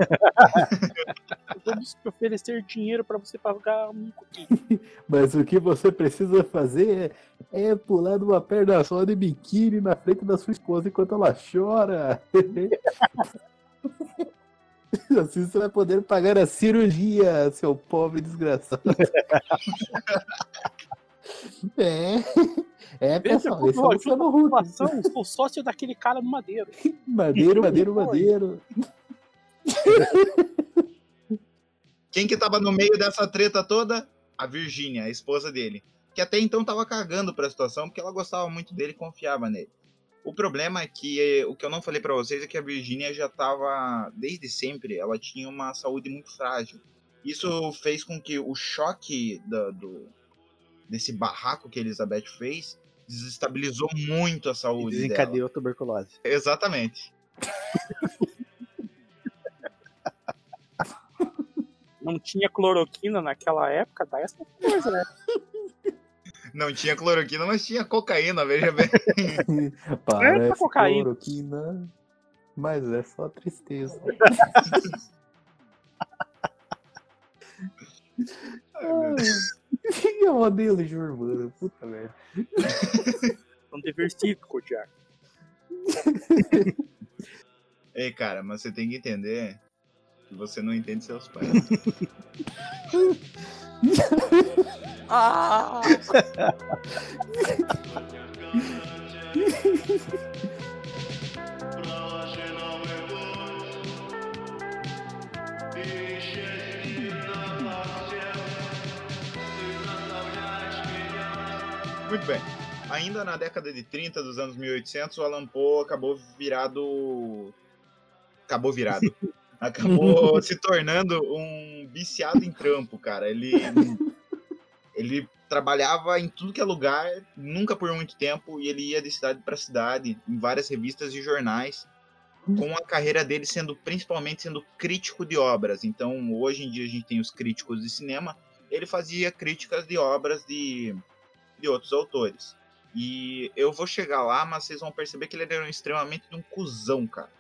Vamos te oferecer dinheiro pra você pagar um aqui. [laughs] Mas o que você precisa fazer é, é pular numa perna só de biquíni na frente da sua esposa enquanto ela chora. [laughs] Assim você vai poder pagar a cirurgia, seu pobre desgraçado. É, é Veja pessoal, como esse é eu o Luciano Huck. sou sócio daquele cara no Madeiro. [laughs] Madeiro, madeiro, madeiro. [laughs] Quem que tava no meio dessa treta toda? A Virginia, a esposa dele. Que até então tava cagando pra situação, porque ela gostava muito dele e confiava nele. O problema é que, o que eu não falei pra vocês é que a Virginia já tava, desde sempre, ela tinha uma saúde muito frágil. Isso fez com que o choque da- do, desse barraco que a Elizabeth fez desestabilizou muito a E saúde dela. desencadeou a tuberculose. Exatamente. [laughs] Não tinha cloroquina naquela época, dá essa coisa, né? [laughs] Não tinha cloroquina, mas tinha cocaína, veja bem. [laughs] Parece cocaína. cloroquina, mas é só tristeza. Eu odeio Legião Urbana, puta merda. Não diversifica, Kodiak. [laughs] Ei, cara, mas você tem que entender que você não entende seus pais. Ah! [laughs] Muito bem. Ainda na década de 30 dos anos 1800, o Alan Poe acabou virado. Acabou virado. [laughs] Acabou se tornando um viciado em trampo, cara. Ele. Ele trabalhava em tudo que é lugar, nunca por muito tempo, e ele ia de cidade para cidade, em várias revistas e jornais, com a carreira dele sendo principalmente sendo crítico de obras. Então, hoje em dia a gente tem os críticos de cinema, ele fazia críticas de obras de de outros autores. E eu vou chegar lá, mas vocês vão perceber que ele era extremamente um cuzão, cara.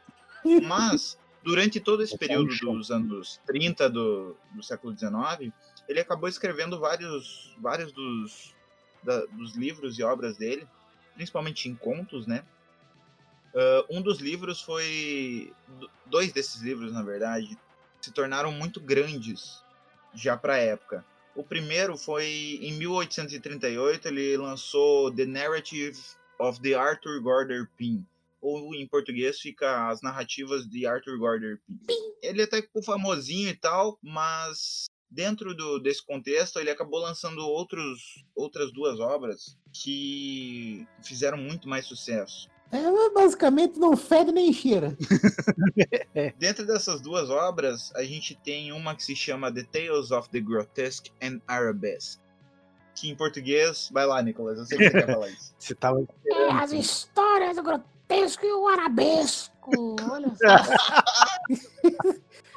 [laughs] Mas, durante todo esse período dos anos 30 do, do século XIX, ele acabou escrevendo vários, vários dos, da- dos livros e obras dele, principalmente em contos, né? Ah, um dos livros foi. do- Dois desses livros, na verdade, se tornaram muito grandes já para a época. O primeiro foi em 1838, ele lançou The Narrative of the Arthur Gordon Pym, ou em português fica As Narrativas de Arthur Gordon Pym. Ele até ficou famosinho e tal, mas dentro do, desse contexto ele acabou lançando outros, outras duas obras que fizeram muito mais sucesso. É, basicamente não fede nem cheira. [laughs] Dentro dessas duas obras, a gente tem uma que se chama The Tales of the Grotesque and Arabesque. Que em português. Vai lá, Nicolas, eu sei que você quer falar isso. [laughs] Você tava É, as histórias do grotesco e o arabesco. Olha só.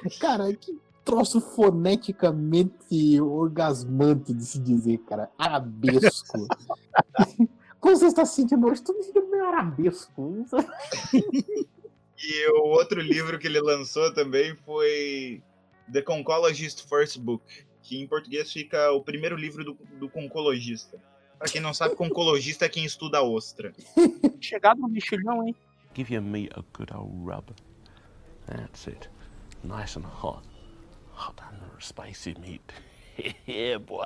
[laughs] cara, que troço foneticamente orgasmante de se dizer, cara. Arabesco. Como você está se sentindo hoje? Me sentindo meio arabesco. E o outro livro que ele lançou também foi The Concologist First Book, que em português fica o primeiro livro do, do concologista. Pra quem não sabe, concologista é quem estuda a ostra. Chegado no mexilhão, hein? Give your meat a good old rub. That's it. Nice and hot. Hot and spicy meat. [laughs] yeah, boy.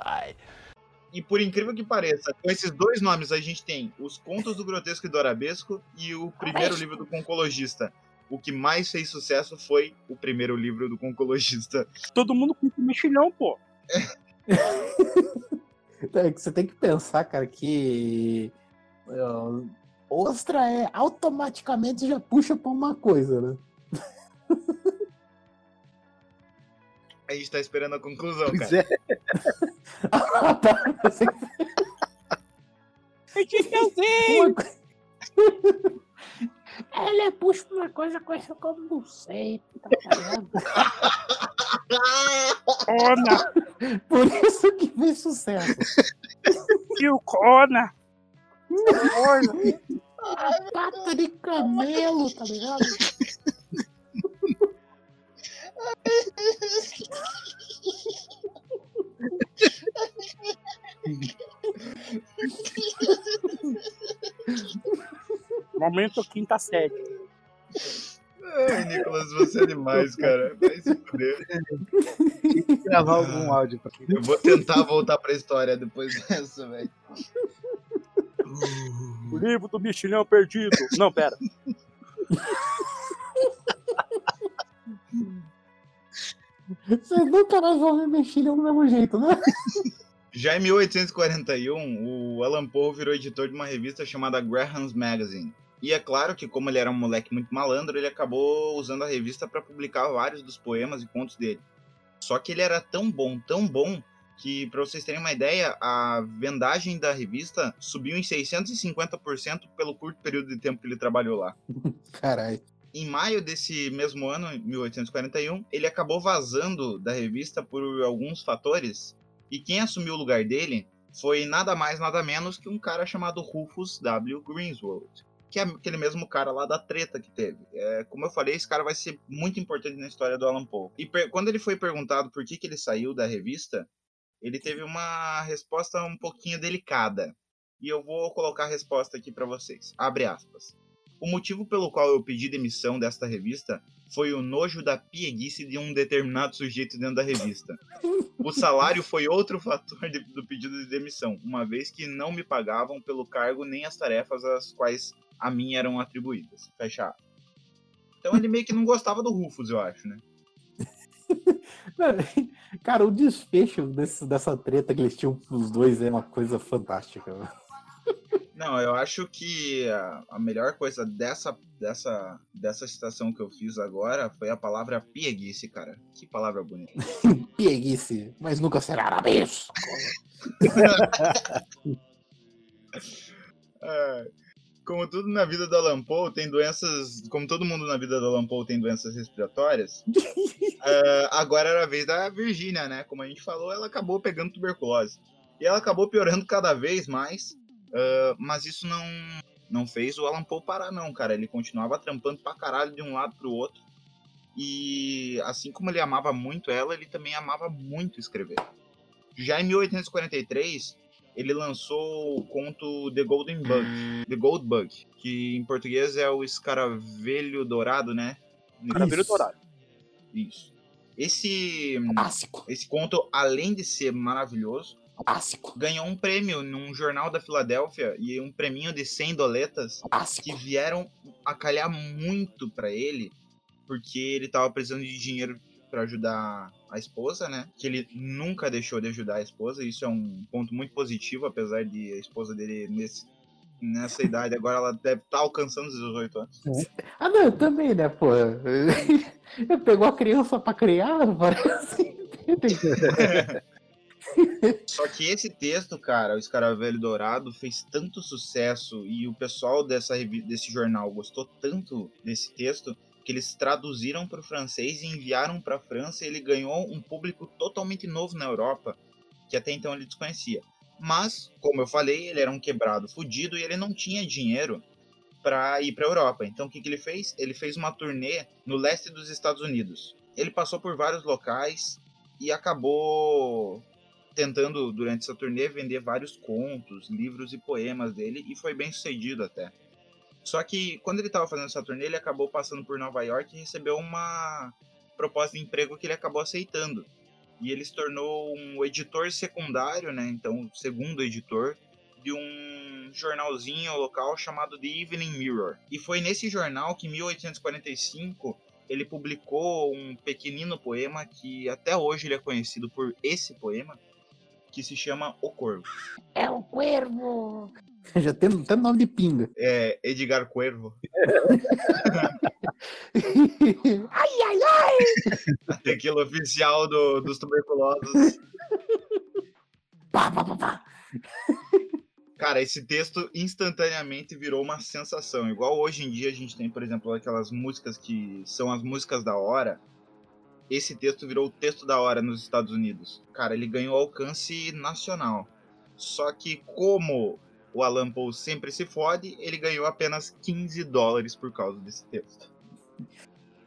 E por incrível que pareça, com esses dois nomes a gente tem os Contos do Grotesco e do Arabesco e o primeiro livro do Concologista. O que mais fez sucesso foi o primeiro livro do Concologista. Todo mundo curte mexilhão, pô. [laughs] É que você tem que pensar, cara, que. ó, ostra é automaticamente já puxa pra uma coisa, né? A gente tá esperando a conclusão, Pois cara. é. Ah, tá. Você- uma coi- Ela puxa pra uma coisa com essa como buceta, tá? Cona, Por isso que fez sucesso. tio Cona. Cona. A pata de camelo, tá ligado? Momento quinta série. Ai, Nicolas, você é demais, cara. Vai se fuder. Tinha que gravar algum áudio pra Eu vou tentar voltar pra história depois dessa, velho. O livro do mexilhão perdido. Não, pera. [laughs] Vocês nunca mais vão ver mexilhão do mesmo jeito, né? [laughs] Já em 1841, o Alan Poe virou editor de uma revista chamada Graham's Magazine. E é claro que, como ele era um moleque muito malandro, ele acabou usando a revista para publicar vários dos poemas e contos dele. Só que ele era tão bom, tão bom, que, para vocês terem uma ideia, a vendagem da revista subiu em 650% pelo curto período de tempo que ele trabalhou lá. Caralho. Em maio desse mesmo ano, em 1841, ele acabou vazando da revista por alguns fatores, e quem assumiu o lugar dele foi nada mais, nada menos que um cara chamado Rufus W. Greenswald, que é aquele mesmo cara lá da treta que teve. É, como eu falei, esse cara vai ser muito importante na história do Alan Poe. E quando ele foi perguntado por que, que ele saiu da revista, ele teve uma resposta um pouquinho delicada. E eu vou colocar a resposta aqui para vocês. Abre aspas. O motivo pelo qual eu pedi demissão desta revista foi o nojo da pieguice de um determinado sujeito dentro da revista. O salário foi outro fator de- do pedido de demissão, uma vez que não me pagavam pelo cargo nem as tarefas às quais a mim eram atribuídas. Fecha. aspas. Então ele meio que não gostava do Rufus, eu acho, né? [laughs] Cara, o desfecho desse- dessa treta que eles tinham os dois é uma coisa fantástica. Não, eu acho que a, a melhor coisa dessa, dessa, dessa citação que eu fiz agora foi a palavra pieguice, cara. Que palavra bonita. [laughs] Pieguice, mas nunca será arabesco. [laughs] É, como tudo na vida do Alan Poe tem doenças. Como todo mundo na vida do Alan Poe tem doenças respiratórias. [laughs] é, agora era a vez da Virgínia, né? Como a gente falou, ela acabou pegando tuberculose. E ela acabou piorando cada vez mais, uh, mas isso não, não fez o Alan Poe parar, não, cara. Ele continuava trampando pra caralho de um lado pro outro. E assim como ele amava muito ela, ele também amava muito escrever. Já em 1843, ele lançou o conto The Golden Bug, The Gold Bug, que em português é o escaravelho dourado, né? Caravelho Isso. dourado. Isso. Esse, Clássico, esse conto, além de ser maravilhoso, clássico, ganhou um prêmio num jornal da Filadélfia e um preminho de 100 doletas que vieram a calhar muito pra ele, porque ele tava precisando de dinheiro pra ajudar a esposa, né? Que ele nunca deixou de ajudar a esposa, isso é um ponto muito positivo, apesar de a esposa dele nesse, nessa idade agora ela deve estar alcançando os 18 anos. Ah, não, eu também, né, pô? [laughs] Eu pegou a criança pra criar, [laughs] parece. [laughs] Só que esse texto, cara, o Escaravelho Dourado, fez tanto sucesso e o pessoal dessa, desse jornal gostou tanto desse texto que eles traduziram para o francês e enviaram para a França. E ele ganhou um público totalmente novo na Europa, que até então ele desconhecia. Mas, como eu falei, ele era um quebrado fudido e ele não tinha dinheiro para ir para a Europa. Então, o que, que ele fez? Ele fez uma turnê no leste dos Estados Unidos. Ele passou por vários locais e acabou tentando, durante essa turnê, vender vários contos, livros e poemas dele, e foi bem sucedido até. Só que quando ele estava fazendo essa turnê, ele acabou passando por Nova York e recebeu uma proposta de emprego que ele acabou aceitando. E ele se tornou um editor secundário, né? Então, segundo editor de um jornalzinho local chamado The Evening Mirror. E foi nesse jornal que, em 1845, ele publicou um pequenino poema que até hoje ele é conhecido por esse poema, que se chama O Corvo. É o Cuervo! [laughs] Já tem até nome de pinga. É Edgar Cuervo. [laughs] ai, ai, ai! [laughs] Tequila oficial do- dos tuberculosos. Pá, pá, pá, pá. Cara, esse texto instantaneamente virou uma sensação. Igual hoje em dia a gente tem, por exemplo, aquelas músicas que são as músicas da hora. Esse texto virou o texto da hora nos Estados Unidos. Cara, ele ganhou alcance nacional. Só que como o Alan Poe sempre se fode, ele ganhou apenas 15 dólares por causa desse texto.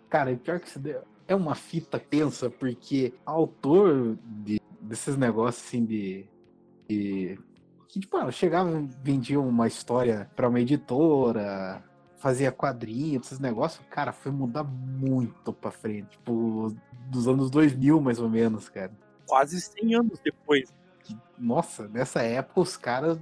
Cara, e pior que isso é uma fita tensa, porque autor de- desses negócios assim de. de- que, tipo, ah, chegava e vendia uma história pra uma editora, fazia quadrinhos, esses negócios, cara, foi mudar muito pra frente. Tipo, dos anos 2000, mais ou menos, cara. Quase 100 anos depois. Nossa, nessa época os caras.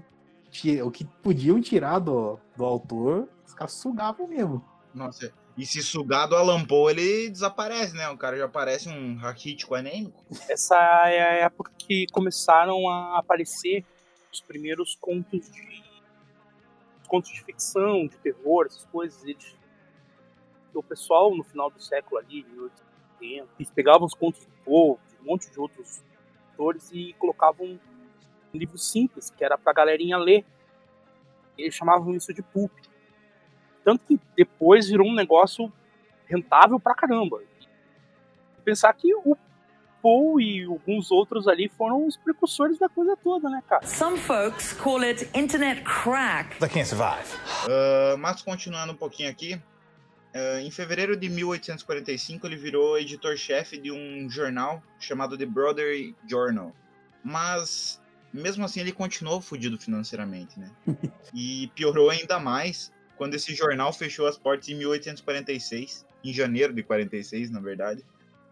O que podiam tirar do, do autor, os caras sugavam mesmo. Nossa, e se sugar do Alan Poe, ele desaparece, né? O cara já parece um raquítico anêmico. Essa é a época que começaram a aparecer os primeiros contos de contos de ficção, de terror, essas coisas. Eles, o pessoal no final do século ali, 1870, eles pegavam os contos do Poe, de um monte de outros autores e colocavam um livro simples, que era pra galerinha ler. Eles chamavam isso de pulp. Tanto que depois virou um negócio rentável pra caramba. Pensar que o E alguns outros ali foram os precursores da coisa toda, né, cara? Some folks call it internet crack. They can't survive. Ah, mas continuando um pouquinho aqui, ah, em fevereiro de 1845 ele virou editor-chefe de um jornal chamado The Brother Journal. Mas mesmo assim ele continuou fudido financeiramente, né? [laughs] E piorou ainda mais quando esse jornal fechou as portas em 1846, em janeiro de 46, na verdade,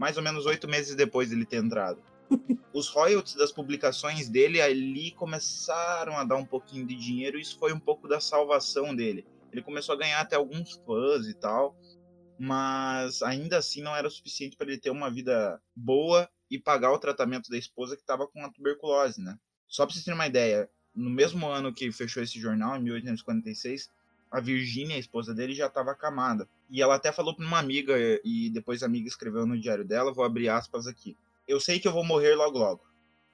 mais ou menos oito meses depois dele ter entrado. [laughs] Os royalties das publicações dele ali começaram a dar um pouquinho de dinheiro, e isso foi um pouco da salvação dele. Ele começou a ganhar até alguns fãs e tal, mas ainda assim não era suficiente para ele ter uma vida boa e pagar o tratamento da esposa que estava com a tuberculose, né? Só para vocês terem uma ideia, no mesmo ano que fechou esse jornal, em 1846, a Virginia, a esposa dele, já estava acamada. E ela até falou para uma amiga, e depois a amiga escreveu no diário dela, vou abrir aspas aqui. Eu sei que eu vou morrer logo logo,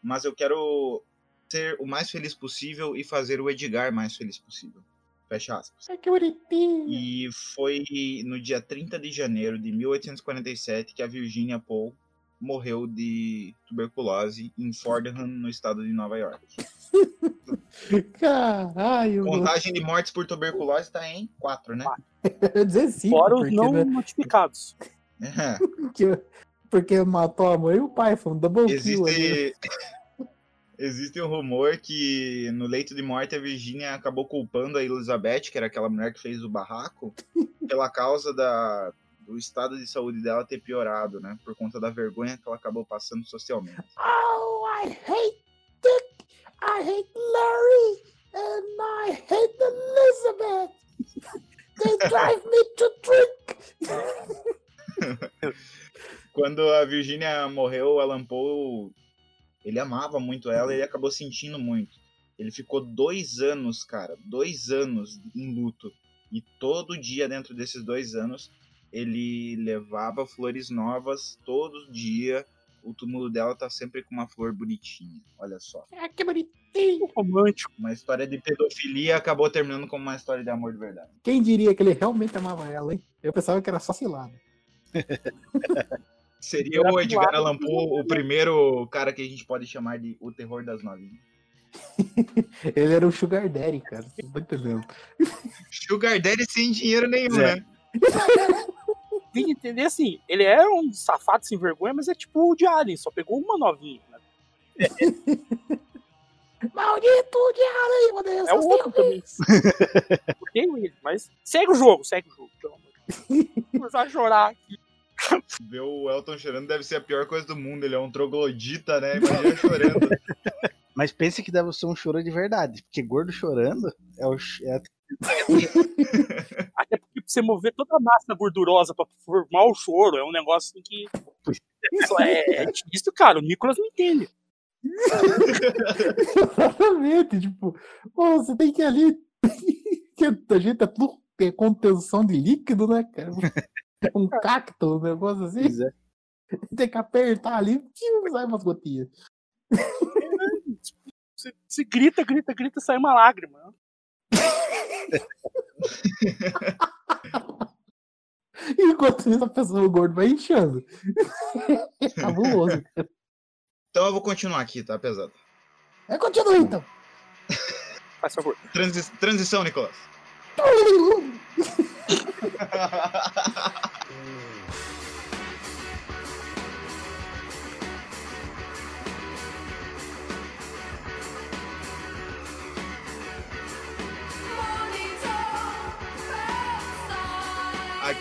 mas eu quero ser o mais feliz possível e fazer o Edgar mais feliz possível. Fecha aspas. Ai, que bonitinho. E foi no dia 30 de janeiro de 1847 que a Virginia Poe morreu de tuberculose em Fordham, no estado de Nova York. [laughs] Caralho. Contagem de mortes por tuberculose está em 4, né? Eu ia dizer cinco, Fora os não né, notificados. É. porque, porque matou a mãe e o pai, foi um double kill ali. Existe, [laughs] existe um rumor que no leito de morte a Virginia acabou culpando a Elizabeth, que era aquela mulher que fez o barraco, [laughs] pela causa da, do estado de saúde dela ter piorado, né? Por conta da vergonha que ela acabou passando socialmente. Oh, I hate Dick, I hate Larry, and I hate Elizabeth. They drive me to drink. [laughs] Quando a Virginia morreu, o Alan Poe, ele amava muito ela e ele acabou sentindo muito. Ele ficou dois anos, cara, dois anos em luto. E todo dia dentro desses dois anos, ele levava flores novas, todo dia. O túmulo dela tá sempre com uma flor bonitinha. Olha só. Ah, que bonitinho. Romântico. Uma história de pedofilia acabou terminando como uma história de amor de verdade. Quem diria que ele realmente amava ela, hein? Eu pensava que era só cilada. [laughs] Seria o Edgar Allan Poe o primeiro cara que a gente pode chamar de o terror das novinhas. [laughs] Ele era um sugar daddy, cara. Não tá entendendo. Sugar Daddy sem dinheiro nenhum, É. né? [laughs] Tem que entender assim, ele era um safado sem vergonha, mas é tipo o de Alien, só pegou uma novinha. Né? [laughs] Maldito de aranha, meu Deus. É o outro também. [laughs] Odeio ele, mas segue o jogo, segue o jogo. Deus. Começar a chorar aqui. Ver o Elton chorando deve ser a pior coisa do mundo. Ele é um troglodita, né? Imagina chorando. [laughs] Mas pense que deve ser um choro de verdade. Porque gordo chorando é o. É a... Até você mover toda a massa gordurosa pra formar o choro é um negócio assim que. Isso é, é difícil, cara. O Nicolas não entende. [laughs] Exatamente, tipo, pô, você tem que ir ali. [laughs] a gente é tudo é contenção de líquido, né, cara? Um [laughs] cacto, um negócio assim. Pois é. Tem que apertar ali, sai umas gotinhas. Você, você grita, grita, grita, sai uma lágrima. [laughs] Enquanto isso, a pessoa o gordo vai inchando. [laughs] Cabuloso. Então eu vou continuar aqui, tá, pesado? É, continua então. Faz favor. Transi- transição, Nicolas. [laughs]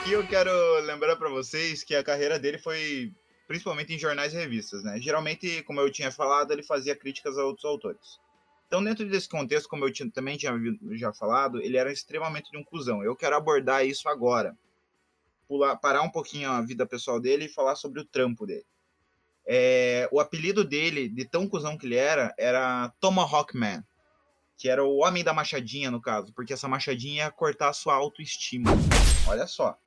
Aqui eu quero lembrar pra vocês que a carreira dele foi principalmente em jornais e revistas, né? Geralmente, como eu tinha falado, ele fazia críticas a outros autores. Então, dentro desse contexto, como eu tinha- também tinha já falado, ele era extremamente de um cuzão. Eu quero abordar isso agora. Pular, parar um pouquinho a vida pessoal dele e falar sobre o trampo dele. É, o apelido dele, de tão cuzão que ele era, era Tomahawk Man. Que era o homem da machadinha, no caso. Porque essa machadinha ia cortar a sua autoestima. Olha só.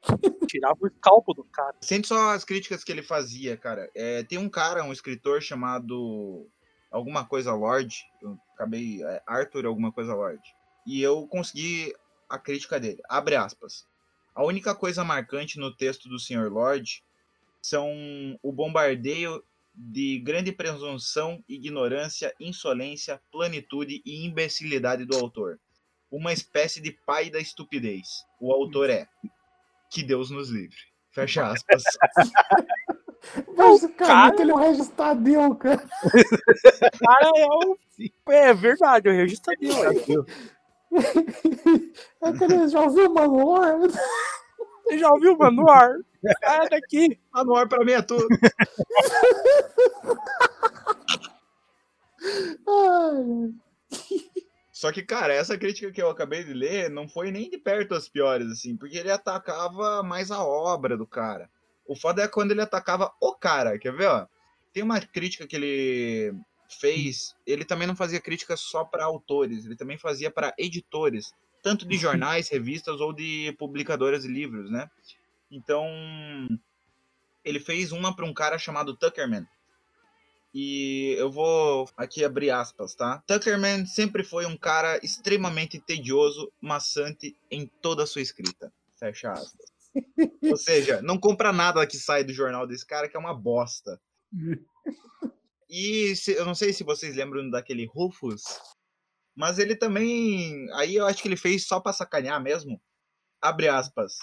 Tirava o escalpo do cara. Sente só as críticas que ele fazia, cara. É, tem um cara, um escritor chamado alguma coisa Lord, eu acabei é, Arthur alguma coisa Lord. E eu consegui a crítica dele. Abre aspas. A única coisa marcante no texto do Sr. Lord são o bombardeio de grande presunção, ignorância, insolência, planitude e imbecilidade do autor. Uma espécie de pai da estupidez. O autor é. Que Deus nos livre. Fecha aspas. [laughs] Mas, cara, cara- aquele é o Regis Tadeu, cara. cara é o. É verdade, o registro deu. [laughs] Aquele, já ouviu o manual? Você já ouviu, mano? No ar. [laughs] Sai daqui. Ah, no ar pra mim é tudo. [laughs] Só que, cara, essa crítica que eu acabei de ler não foi nem de perto as piores, assim, porque ele atacava mais a obra do cara. O foda é quando ele atacava o cara, quer ver, ó? Tem uma crítica que ele fez, ele também não fazia crítica só para autores, ele também fazia para editores, tanto de jornais, revistas ou de publicadoras de livros, né? Então, ele fez uma para um cara chamado Tuckerman. E eu vou aqui abrir aspas, tá? Tuckerman sempre foi um cara extremamente tedioso, maçante em toda a sua escrita. Fecha aspas. Ou [laughs] seja, não compra nada que sai do jornal desse cara, que é uma bosta. E se- eu não sei se vocês lembram daquele Rufus, mas ele também. Aí eu acho que ele fez só pra sacanear mesmo. Abre aspas.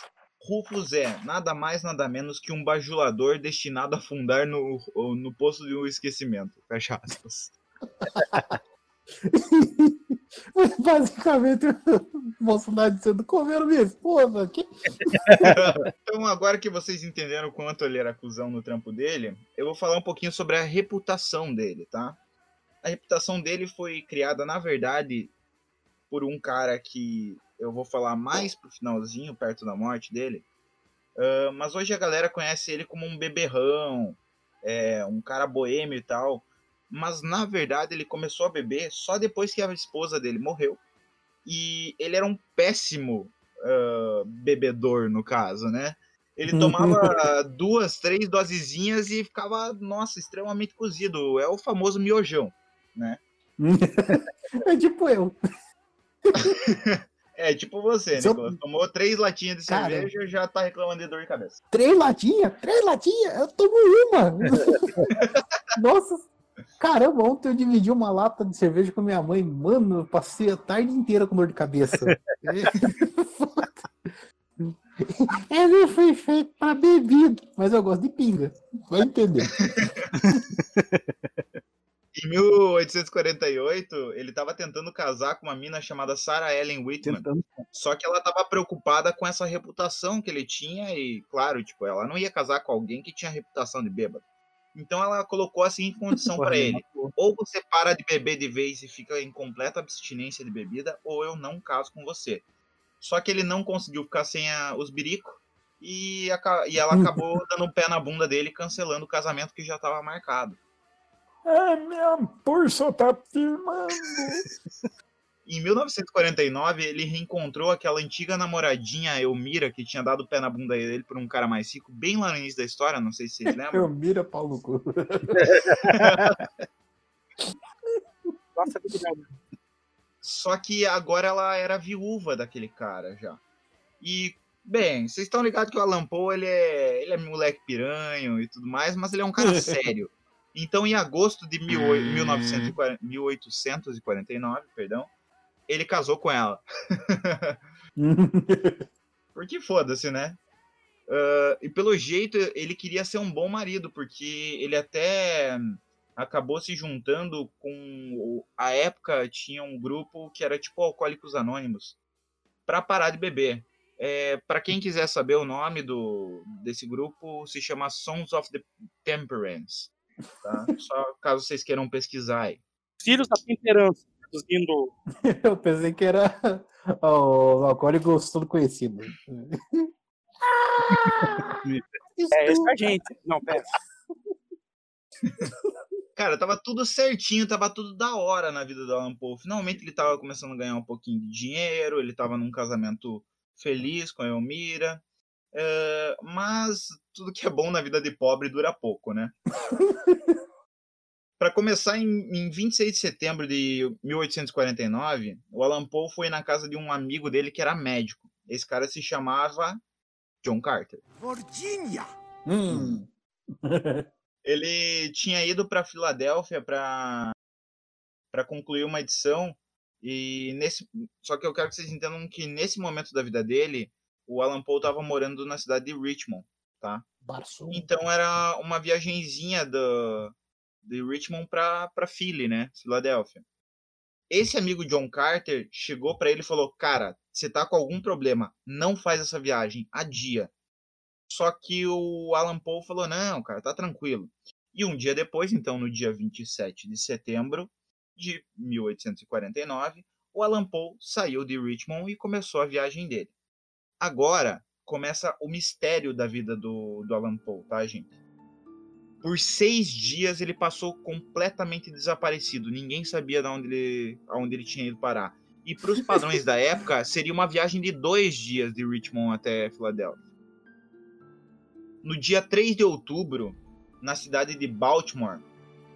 Rufus é nada mais, nada menos que um bajulador destinado a afundar no, no poço de um esquecimento. Fecha aspas. [laughs] Basicamente, o Bolsonaro dizendo, comeram minha esposa. Que... [laughs] Então, agora que vocês entenderam o quanto ele era cuzão no trampo dele, eu vou falar um pouquinho sobre a reputação dele, tá? A reputação dele foi criada, na verdade, por um cara que eu vou falar mais pro finalzinho, perto da morte dele. Ah, mas hoje a galera conhece ele como um beberrão, é, um cara boêmio e tal. Mas na verdade ele começou a beber só depois que a esposa dele morreu. E ele era um péssimo ah, bebedor, no caso, né? Ele tomava duas, três dosezinhas e ficava, nossa, extremamente cozido. É o famoso miojão, né? É tipo eu. [laughs] É tipo você, Se eu-. Tomou três latinhas de Cara, cerveja e já tá reclamando de dor de cabeça. Três latinhas? Três latinhas? Eu tomo uma. [laughs] Nossa, caramba, ontem eu dividi uma lata de cerveja com minha mãe. Mano, eu passei a tarde inteira com dor de cabeça. [laughs] Ele foi feito pra bebida, mas eu gosto de pinga. Vai entender. Em 1848, ele tava tentando casar com uma mina chamada Sarah Ellen Whitman. Tentando. Só que ela tava preocupada com essa reputação que ele tinha e, claro, tipo, ela não ia casar com alguém que tinha reputação de bêbado. Então ela colocou a seguinte condição é ele: ou você para de beber de vez e fica em completa abstinência de bebida, ou eu não caso com você. Só que ele não conseguiu ficar sem a- os biricos e, e ela [laughs] acabou dando um pé na bunda dele, cancelando o casamento que já estava marcado. É, minha pulsa tá firmando. [laughs] Em 1949, ele reencontrou aquela antiga namoradinha Elmira, que tinha dado pé na bunda dele por um cara mais rico, bem lá no início da história, não sei se vocês lembram. Eu mira pau no cu. [laughs] Nossa, que legal. Só que agora ela era viúva daquele cara já. E, bem, vocês estão ligados que o Alan Poe, ele é, ele é moleque piranho e tudo mais, mas ele é um cara [laughs] sério. Então, em agosto de 18- 1940 1849, perdão, ele casou com ela. [laughs] Porque foda-se, né? Ah, e pelo jeito, ele queria ser um bom marido, porque ele até acabou se juntando com. A época tinha um grupo que era tipo Alcoólicos Anônimos, para parar de beber. É, para quem quiser saber o nome do, desse grupo, se chama Sons of the Temperance. Tá? Só caso vocês queiram pesquisar aí. Filhos da temperança, traduzindo. [laughs] Eu pensei que era o alcoólico todo conhecido. [laughs] É, esse é a gente. Não, pera. Cara, tava tudo certinho, tava tudo da hora na vida do Alan Poe. Finalmente ele tava começando a ganhar um pouquinho de dinheiro, ele tava num casamento feliz com a Elmira. É, mas tudo que é bom na vida de pobre dura pouco, né? [laughs] Para começar, em, em 26 de setembro de 1849, o Alan Poe foi na casa de um amigo dele que era médico. Esse cara se chamava John Carter. Virginia! Hum. ele tinha ido para Filadélfia para para concluir uma edição e nesse só que eu quero que vocês entendam que nesse momento da vida dele o Alan Poe estava morando na cidade de Richmond tá? Barçom. então era uma viagenzinha do de Richmond para Philly né? Filadélfia. Esse amigo John Carter chegou para ele e falou cara você tá com algum problema não faz essa viagem adia. Só que o Alan Poe falou não cara tá tranquilo. E um dia depois, então no dia 27 de setembro de 1849, o Alan Poe saiu de Richmond e começou a viagem dele. Agora começa o mistério da vida do, do Alan Poe, tá, gente? Por seis dias ele passou completamente desaparecido. Ninguém sabia de onde ele, aonde ele tinha ido parar. E para os padrões da época, [laughs] seria uma viagem de dois dias de Richmond até Filadélfia. No dia 3 de outubro, na cidade de Baltimore,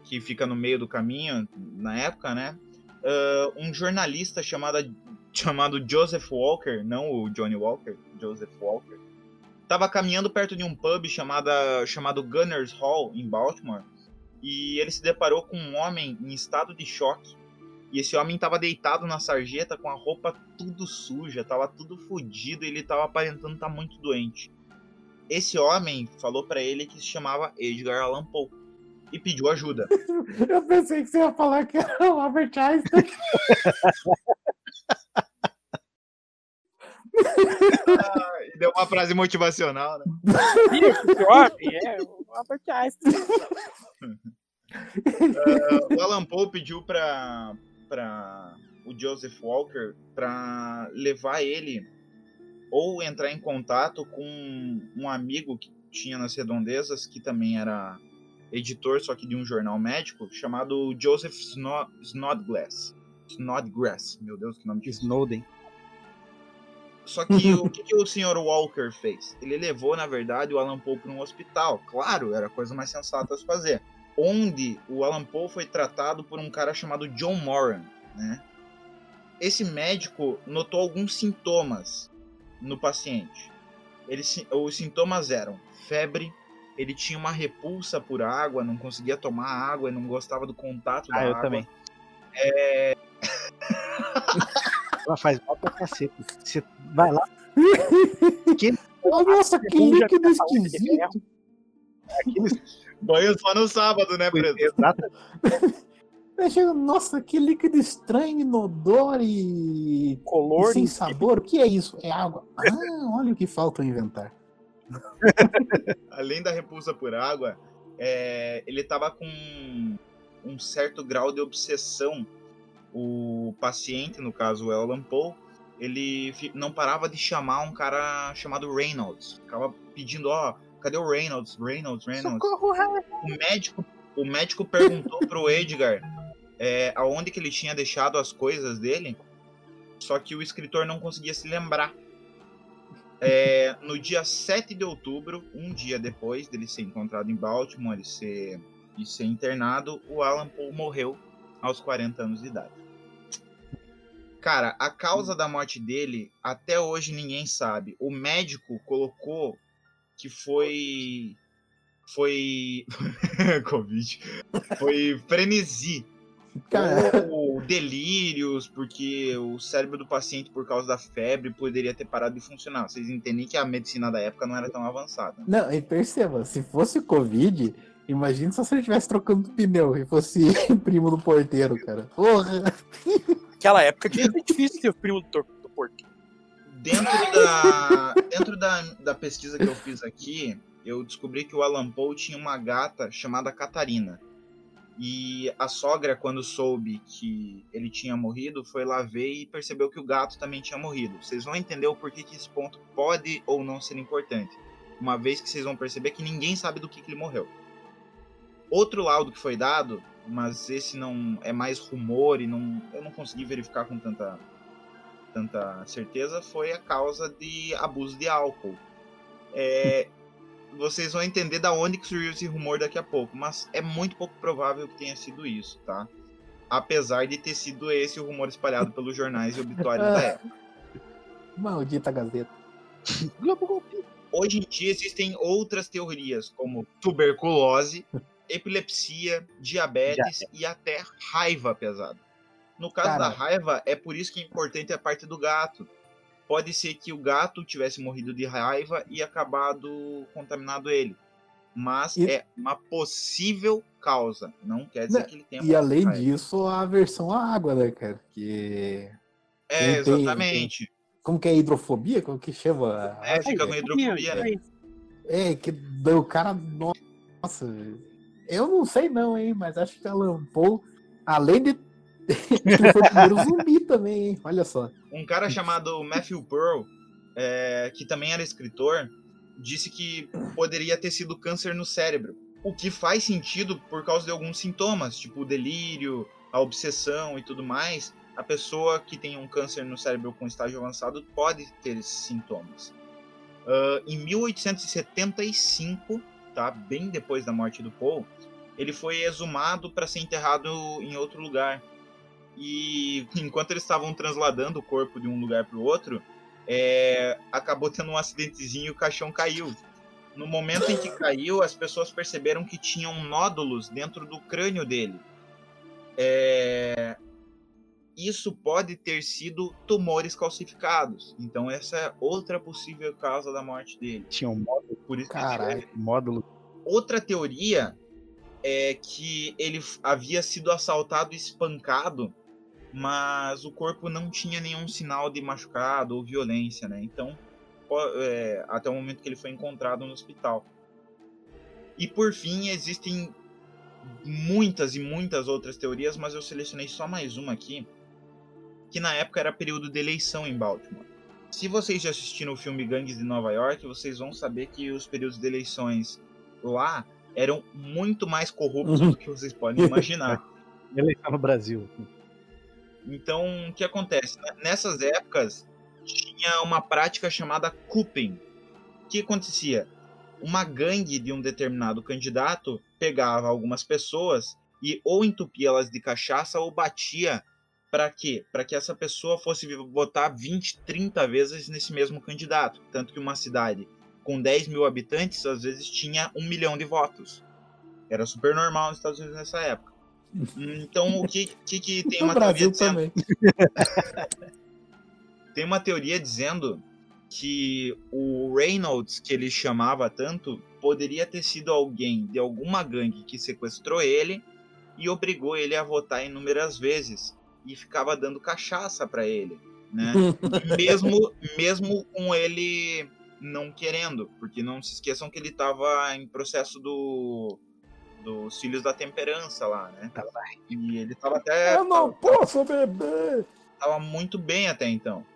que fica no meio do caminho na época, né? ah, um jornalista chamado, chamado Joseph Walker, não o Johnny Walker, Joseph Walker, estava caminhando perto de um pub chamada, chamado Gunners Hall, em Baltimore, e ele se deparou com um homem em estado de choque. E esse homem estava deitado na sarjeta com a roupa tudo suja, tava tudo fodido ele tava aparentando estar muito doente. Esse homem falou para ele que se chamava Edgar Allan Poe e pediu ajuda. [laughs] Eu pensei que você ia falar que era o Albert Einstein. [laughs] Ah, e deu uma frase motivacional, né? Esse homem é o Albert Einstein. Ah, o Alan Poe pediu para para o Joseph Walker para levar ele ou entrar em contato com um amigo que tinha nas redondezas que também era editor só que de um jornal médico chamado Joseph Sno- Snodgrass. Snodgrass, meu Deus, que nome difícil. Snowden. Só que [laughs] o que, que o Sr. Walker fez? Ele levou, na verdade, o Alan Poe para um hospital. Claro, era a coisa mais sensata a se fazer. Onde o Alan Poe foi tratado por um cara chamado John Moran, né? Esse médico notou alguns sintomas no paciente. Ele, os sintomas eram febre, ele tinha uma repulsa por água, não conseguia tomar água, não gostava do contato da Ah, eu água. também. Ela faz mal pra cacete. Você vai lá, Oh, [laughs] nossa, que líquido da de esquisito. aqueles. Banho só no sábado, né, preto? Exato. Aí chega, Nossa, que líquido estranho, inodor e, e Color. sem sabor. O que é isso? É água. Ah, olha o que falta inventar. [laughs] além da repulsa por água, é, ele estava com um certo grau de obsessão. O paciente, no caso o Alan Poe, ele não parava de chamar um cara chamado Reynolds. Ficava pedindo, ó, cadê o Reynolds? Reynolds, Reynolds. O médico, o médico perguntou pro [laughs] Edgar é, aonde que ele tinha deixado as coisas dele, só que o escritor não conseguia se lembrar. É, no dia 7 de outubro, um dia depois dele ser encontrado em Baltimore e ser, e ser internado, o Alan Poe morreu aos 40 anos de idade. Cara, a causa da morte dele, até hoje ninguém sabe. O médico colocou que foi. Foi. [laughs] Covid. Foi frenesi. Cara, delírios, porque o cérebro do paciente, por causa da febre, poderia ter parado de funcionar. Vocês entendem que a medicina da época não era tão avançada. não, e perceba, se fosse Covid, imagina só se ele estivesse trocando pneu e fosse [laughs] primo do porteiro, cara. Porra! Naquela época devia ser difícil ter o primo do, do porteiro. Dentro da, dentro da, da pesquisa que eu fiz aqui, eu descobri que o Alan Poe tinha uma gata chamada Catarina. E a sogra, quando soube que ele tinha morrido, foi lá ver e percebeu que o gato também tinha morrido. Vocês vão entender o porquê que esse ponto pode ou não ser importante. Uma vez que vocês vão perceber que ninguém sabe do que, que ele morreu. Outro laudo que foi dado, mas esse não é mais rumor e não, eu não consegui verificar com tanta, tanta certeza, foi a causa de abuso de álcool. É, vocês vão entender da onde que surgiu esse rumor daqui a pouco, mas é muito pouco provável que tenha sido isso, tá? Apesar de ter sido esse o rumor espalhado [laughs] pelos jornais e obituários da época. Maldita Gazeta. Hoje em dia existem outras teorias, como tuberculose, epilepsia, diabetes e até raiva pesada. No caso da raiva, é por isso que é importante a parte do gato. Pode ser que o gato tivesse morrido de raiva e acabado contaminado ele. Mas E- é uma possível causa. Não quer dizer Não, que ele tenha E além raiva. disso, a versão à água, né, cara? Que. É, tem- exatamente. Como que é hidrofobia? Como que chama? É, fica com hidrofobia, né? É, que o cara. Nossa. Eu não sei não, hein? Mas acho que Alan Poe, além de. Ele [laughs] foi o primeiro zumbi também, hein? Olha só. Um cara chamado Matthew Pearl, é, que também era escritor, disse que poderia ter sido câncer no cérebro. O que faz sentido por causa de alguns sintomas, tipo o delírio, a obsessão e tudo mais. A pessoa que tem um câncer no cérebro com estágio avançado pode ter esses sintomas. Ah, em 1875, tá, bem depois da morte do Poe, ele foi exumado para ser enterrado em outro lugar. E enquanto eles estavam transladando o corpo de um lugar para o outro, é, acabou tendo um acidentezinho e o caixão caiu. No momento em que caiu, as pessoas perceberam que tinham nódulos dentro do crânio dele. É, Isso pode ter sido tumores calcificados. Então, essa é outra possível causa da morte dele. Tinha um módulo. Por isso que Caralho, módulo. Outra teoria é que ele havia sido assaltado e espancado, mas o corpo não tinha nenhum sinal de machucado ou violência, né? Então, é, até o momento que ele foi encontrado no hospital. E por fim, existem muitas e muitas outras teorias, mas eu selecionei só mais uma aqui, que na época era período de eleição em Baltimore. Se vocês já assistiram o filme Gangues de Nova York, vocês vão saber que os períodos de eleições lá eram muito mais corruptos Uhum. do que vocês podem imaginar. [laughs] Eleição no Brasil. Então, o que acontece? Né? Nessas épocas, tinha uma prática chamada cooping. O que acontecia? Uma gangue de um determinado candidato pegava algumas pessoas e ou entupia elas de cachaça ou batia para quê? Para que essa pessoa fosse votar 20, 30 vezes nesse mesmo candidato. Tanto que uma cidade com 10 mil habitantes, às vezes tinha um milhão de votos. Era super normal nos Estados Unidos nessa época. Então, o que, que, que tem No uma Brasil teoria dizendo? [laughs] Tem uma teoria dizendo que o Reynolds, que ele chamava tanto, poderia ter sido alguém de alguma gangue que sequestrou ele e obrigou ele a votar inúmeras vezes e ficava dando cachaça para ele, né? [laughs] mesmo mesmo com ele não querendo, porque não se esqueçam que ele estava em processo do dos filhos da temperança lá, né? E ele tava até Eu não posso beber! tava muito bem até então.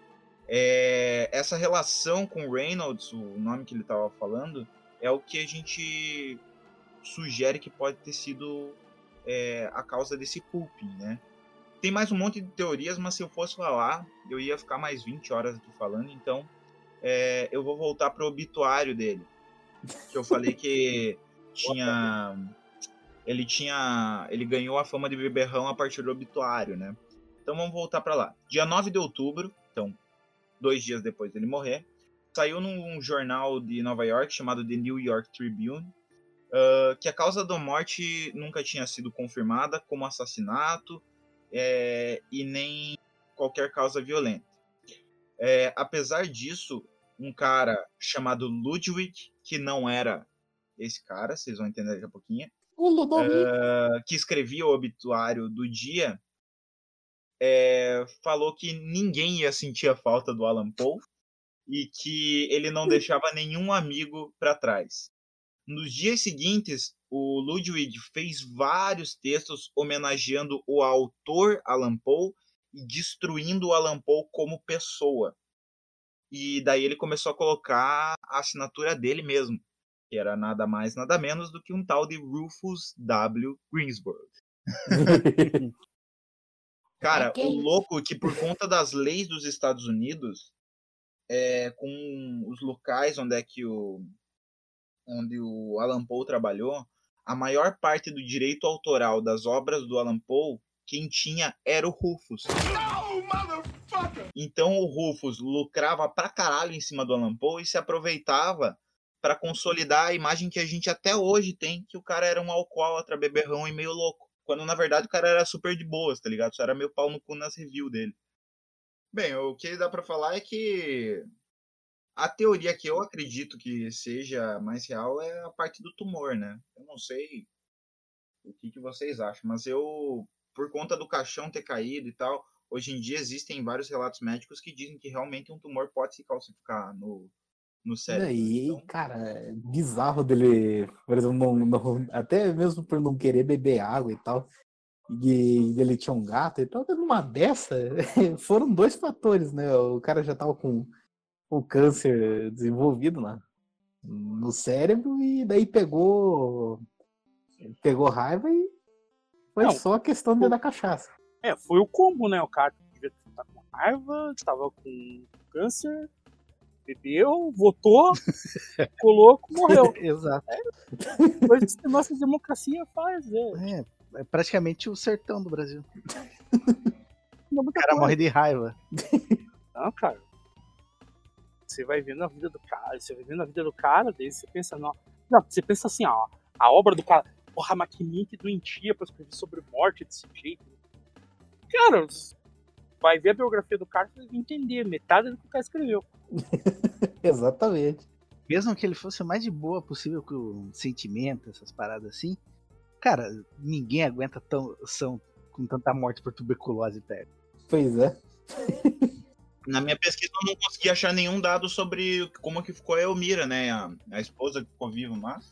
É, essa relação com o Reynolds, o nome que ele tava falando, é o que a gente sugere que pode ter sido é, a causa desse pulping, né? Tem mais um monte de teorias, mas se eu fosse falar, eu ia ficar mais 20 horas aqui falando, então é, eu vou voltar pro obituário dele. Que eu falei que [laughs] tinha. Ele tinha. Ele ganhou a fama de beberrão a partir do obituário, né? Então vamos voltar para lá. Dia 9 de outubro, então, dois dias depois dele morrer, saiu num jornal de Nova York chamado The New York Tribune ah, que a causa da morte nunca tinha sido confirmada como assassinato é, e nem qualquer causa violenta. É, apesar disso, um cara chamado Ludwig, que não era esse cara, vocês vão entender daqui a pouquinho, O Ludovico. ah, que escrevia o obituário do dia, é, falou que ninguém ia sentir a falta do Alan Poe e que ele não deixava nenhum amigo para trás. Nos dias seguintes, o Ludwig fez vários textos homenageando o autor Alan Poe e destruindo o Alan Poe como pessoa. E daí ele começou a colocar a assinatura dele mesmo, que era nada mais, nada menos do que um tal de Rufus W. Greensburg. [laughs] Cara, Ok. o louco é que por conta das leis dos Estados Unidos, é, com os locais onde é que o onde o Alan Poe trabalhou, a maior parte do direito autoral das obras do Alan Poe, quem tinha era o Rufus. Então o Rufus lucrava pra caralho em cima do Alan Poe e se aproveitava pra consolidar a imagem que a gente até hoje tem, que o cara era um alcoólatra, beberrão e meio louco. Quando na verdade o cara era super de boas, tá ligado? Só era meio pau no cu nas reviews dele. Bem, o que dá pra falar é que a teoria que eu acredito que seja mais real é a parte do tumor, né? Eu não sei o que, que vocês acham, mas eu, por conta do caixão ter caído e tal, hoje em dia existem vários relatos médicos que dizem que realmente um tumor pode se calcificar no, no E cérebro. aí, Então, cara, é bizarro dele, por exemplo, não, não- até mesmo por não querer beber água e tal, e ele tinha um gato, então numa dessa, [laughs] foram dois fatores, né? O cara já tava com o câncer desenvolvido lá no cérebro e daí pegou pegou raiva e foi Não, só a questão da cachaça. É, foi o combo, né? O cara devia estar com raiva, estava com câncer, bebeu, votou, [laughs] ficou louco, morreu. [laughs] Exato. Coisas que a nossa democracia faz, é. É, é praticamente o sertão do Brasil. O cara morre de raiva. Não, cara. Você vai vendo a vida do cara, você vai vendo a vida do cara, daí você pensa, não, não você pensa assim, ó, a obra do cara, porra, mas que mente doentia pra escrever sobre morte desse jeito. Cara, vai ver a biografia do cara e entender metade do que o cara escreveu. [laughs] Exatamente. Mesmo que ele fosse o mais de boa possível com o sentimento, essas paradas assim, cara, ninguém aguenta tão, são, com tanta morte por tuberculose perto. Pois é. [laughs] Na minha pesquisa eu não consegui achar nenhum dado sobre como que ficou a Elmira, né? A, a esposa que ficou viva, mas.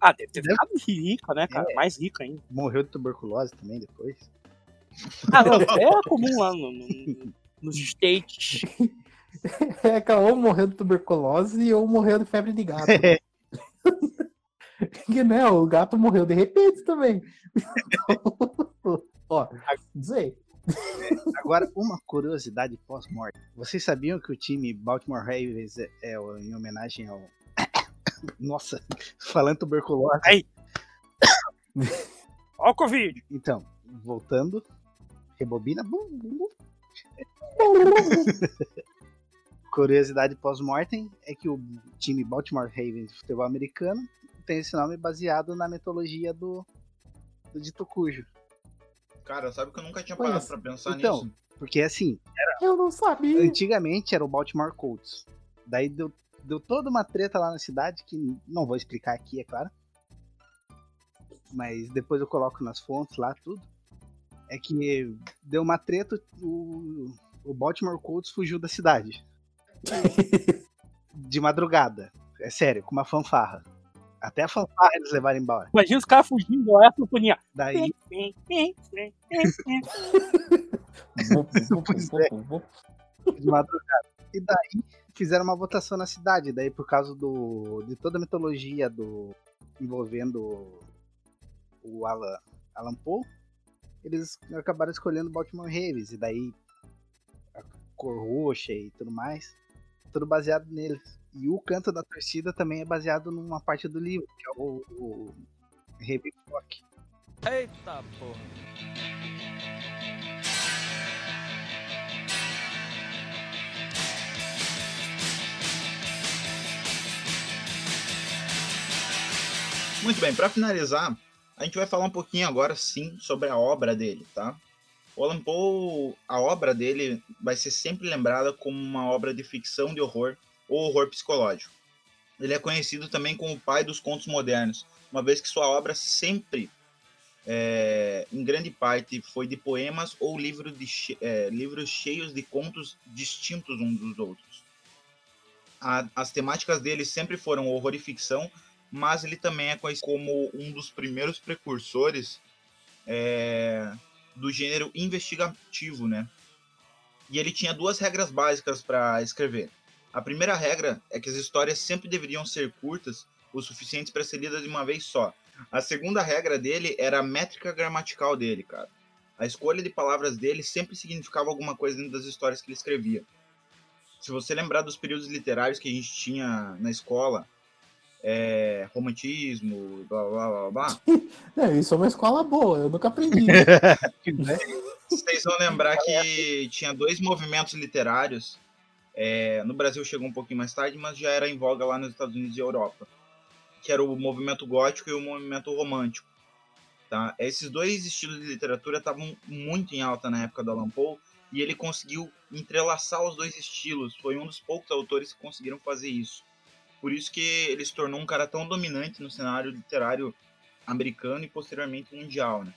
Ah, deve ter ficado rica, né, cara? Mais rica ainda. Morreu de tuberculose também depois. Ah, não, é comum lá no, no- nos [laughs] States. [laughs] É que ou morreu de tuberculose ou morreu de febre de gato. [laughs] que né, o gato morreu de repente também. [laughs] Ó, dizer. Agora, uma curiosidade pós-morte. Vocês sabiam que o time Baltimore Ravens é, é em homenagem ao. [coughs] Nossa, falando tuberculose. Aí. [coughs] Ó o Covid. Então, voltando. Rebobina. bum, bum, bum. Curiosidade pós-mortem é que o time Baltimore Ravens de futebol americano tem esse nome baseado na mitologia do, do Dito Cujo. Cara, sabe que eu nunca tinha Pois. parado pra pensar Então, nisso. porque assim, Eu não sabia. antigamente era o Baltimore Colts. Daí deu, deu toda uma treta lá na cidade, que não vou explicar aqui, é claro. Mas depois eu coloco nas fontes lá tudo. É que deu uma treta, o, o Baltimore Colts fugiu da cidade. [laughs] De madrugada. É sério, com uma fanfarra. Até a fanfarra eles levaram embora. Imagina os caras fugindo, olha a sinfonia. Daí, Pois é. de madrugada. E daí fizeram uma votação na cidade. Daí, por causa do, de toda a mitologia do envolvendo o Alan, Alan Poe, eles acabaram escolhendo Baltimore Ravens. E daí a cor roxa e tudo mais, tudo baseado neles. E o canto da torcida também é baseado numa parte do livro, que é o, o Flock. Eita porra. Muito bem, pra finalizar, a gente vai falar um pouquinho agora sim sobre a obra dele, tá? O Alan Poe, a obra dele vai ser sempre lembrada como uma obra de ficção de horror ou horror psicológico. Ele é conhecido também como o pai dos contos modernos, uma vez que sua obra sempre, é, em grande parte, foi de poemas ou livro de é, livros cheios de contos distintos uns dos outros. A- as temáticas dele sempre foram horror e ficção, mas ele também é conhecido como um dos primeiros precursores é, do gênero investigativo, né? E ele tinha duas regras básicas para escrever. A primeira regra é que as histórias sempre deveriam ser curtas o suficientes para ser lidas de uma vez só. A segunda regra dele era a métrica gramatical dele, cara. A escolha de palavras dele sempre significava alguma coisa dentro das histórias que ele escrevia. Se você lembrar dos períodos literários que a gente tinha na escola, é, romantismo, blá blá blá blá. É, [laughs] isso é uma escola boa, eu nunca aprendi. [laughs] Vocês vão lembrar que tinha dois movimentos literários. é, no Brasil chegou um pouquinho mais tarde, mas já era em voga lá nos Estados Unidos e Europa. Que era o movimento gótico e o movimento romântico. Tá? Esses dois estilos de literatura estavam muito em alta na época do Alan Poe. E ele conseguiu entrelaçar os dois estilos. Foi um dos poucos autores que conseguiram fazer isso. Por isso que ele se tornou um cara tão dominante no cenário literário americano e posteriormente mundial, né?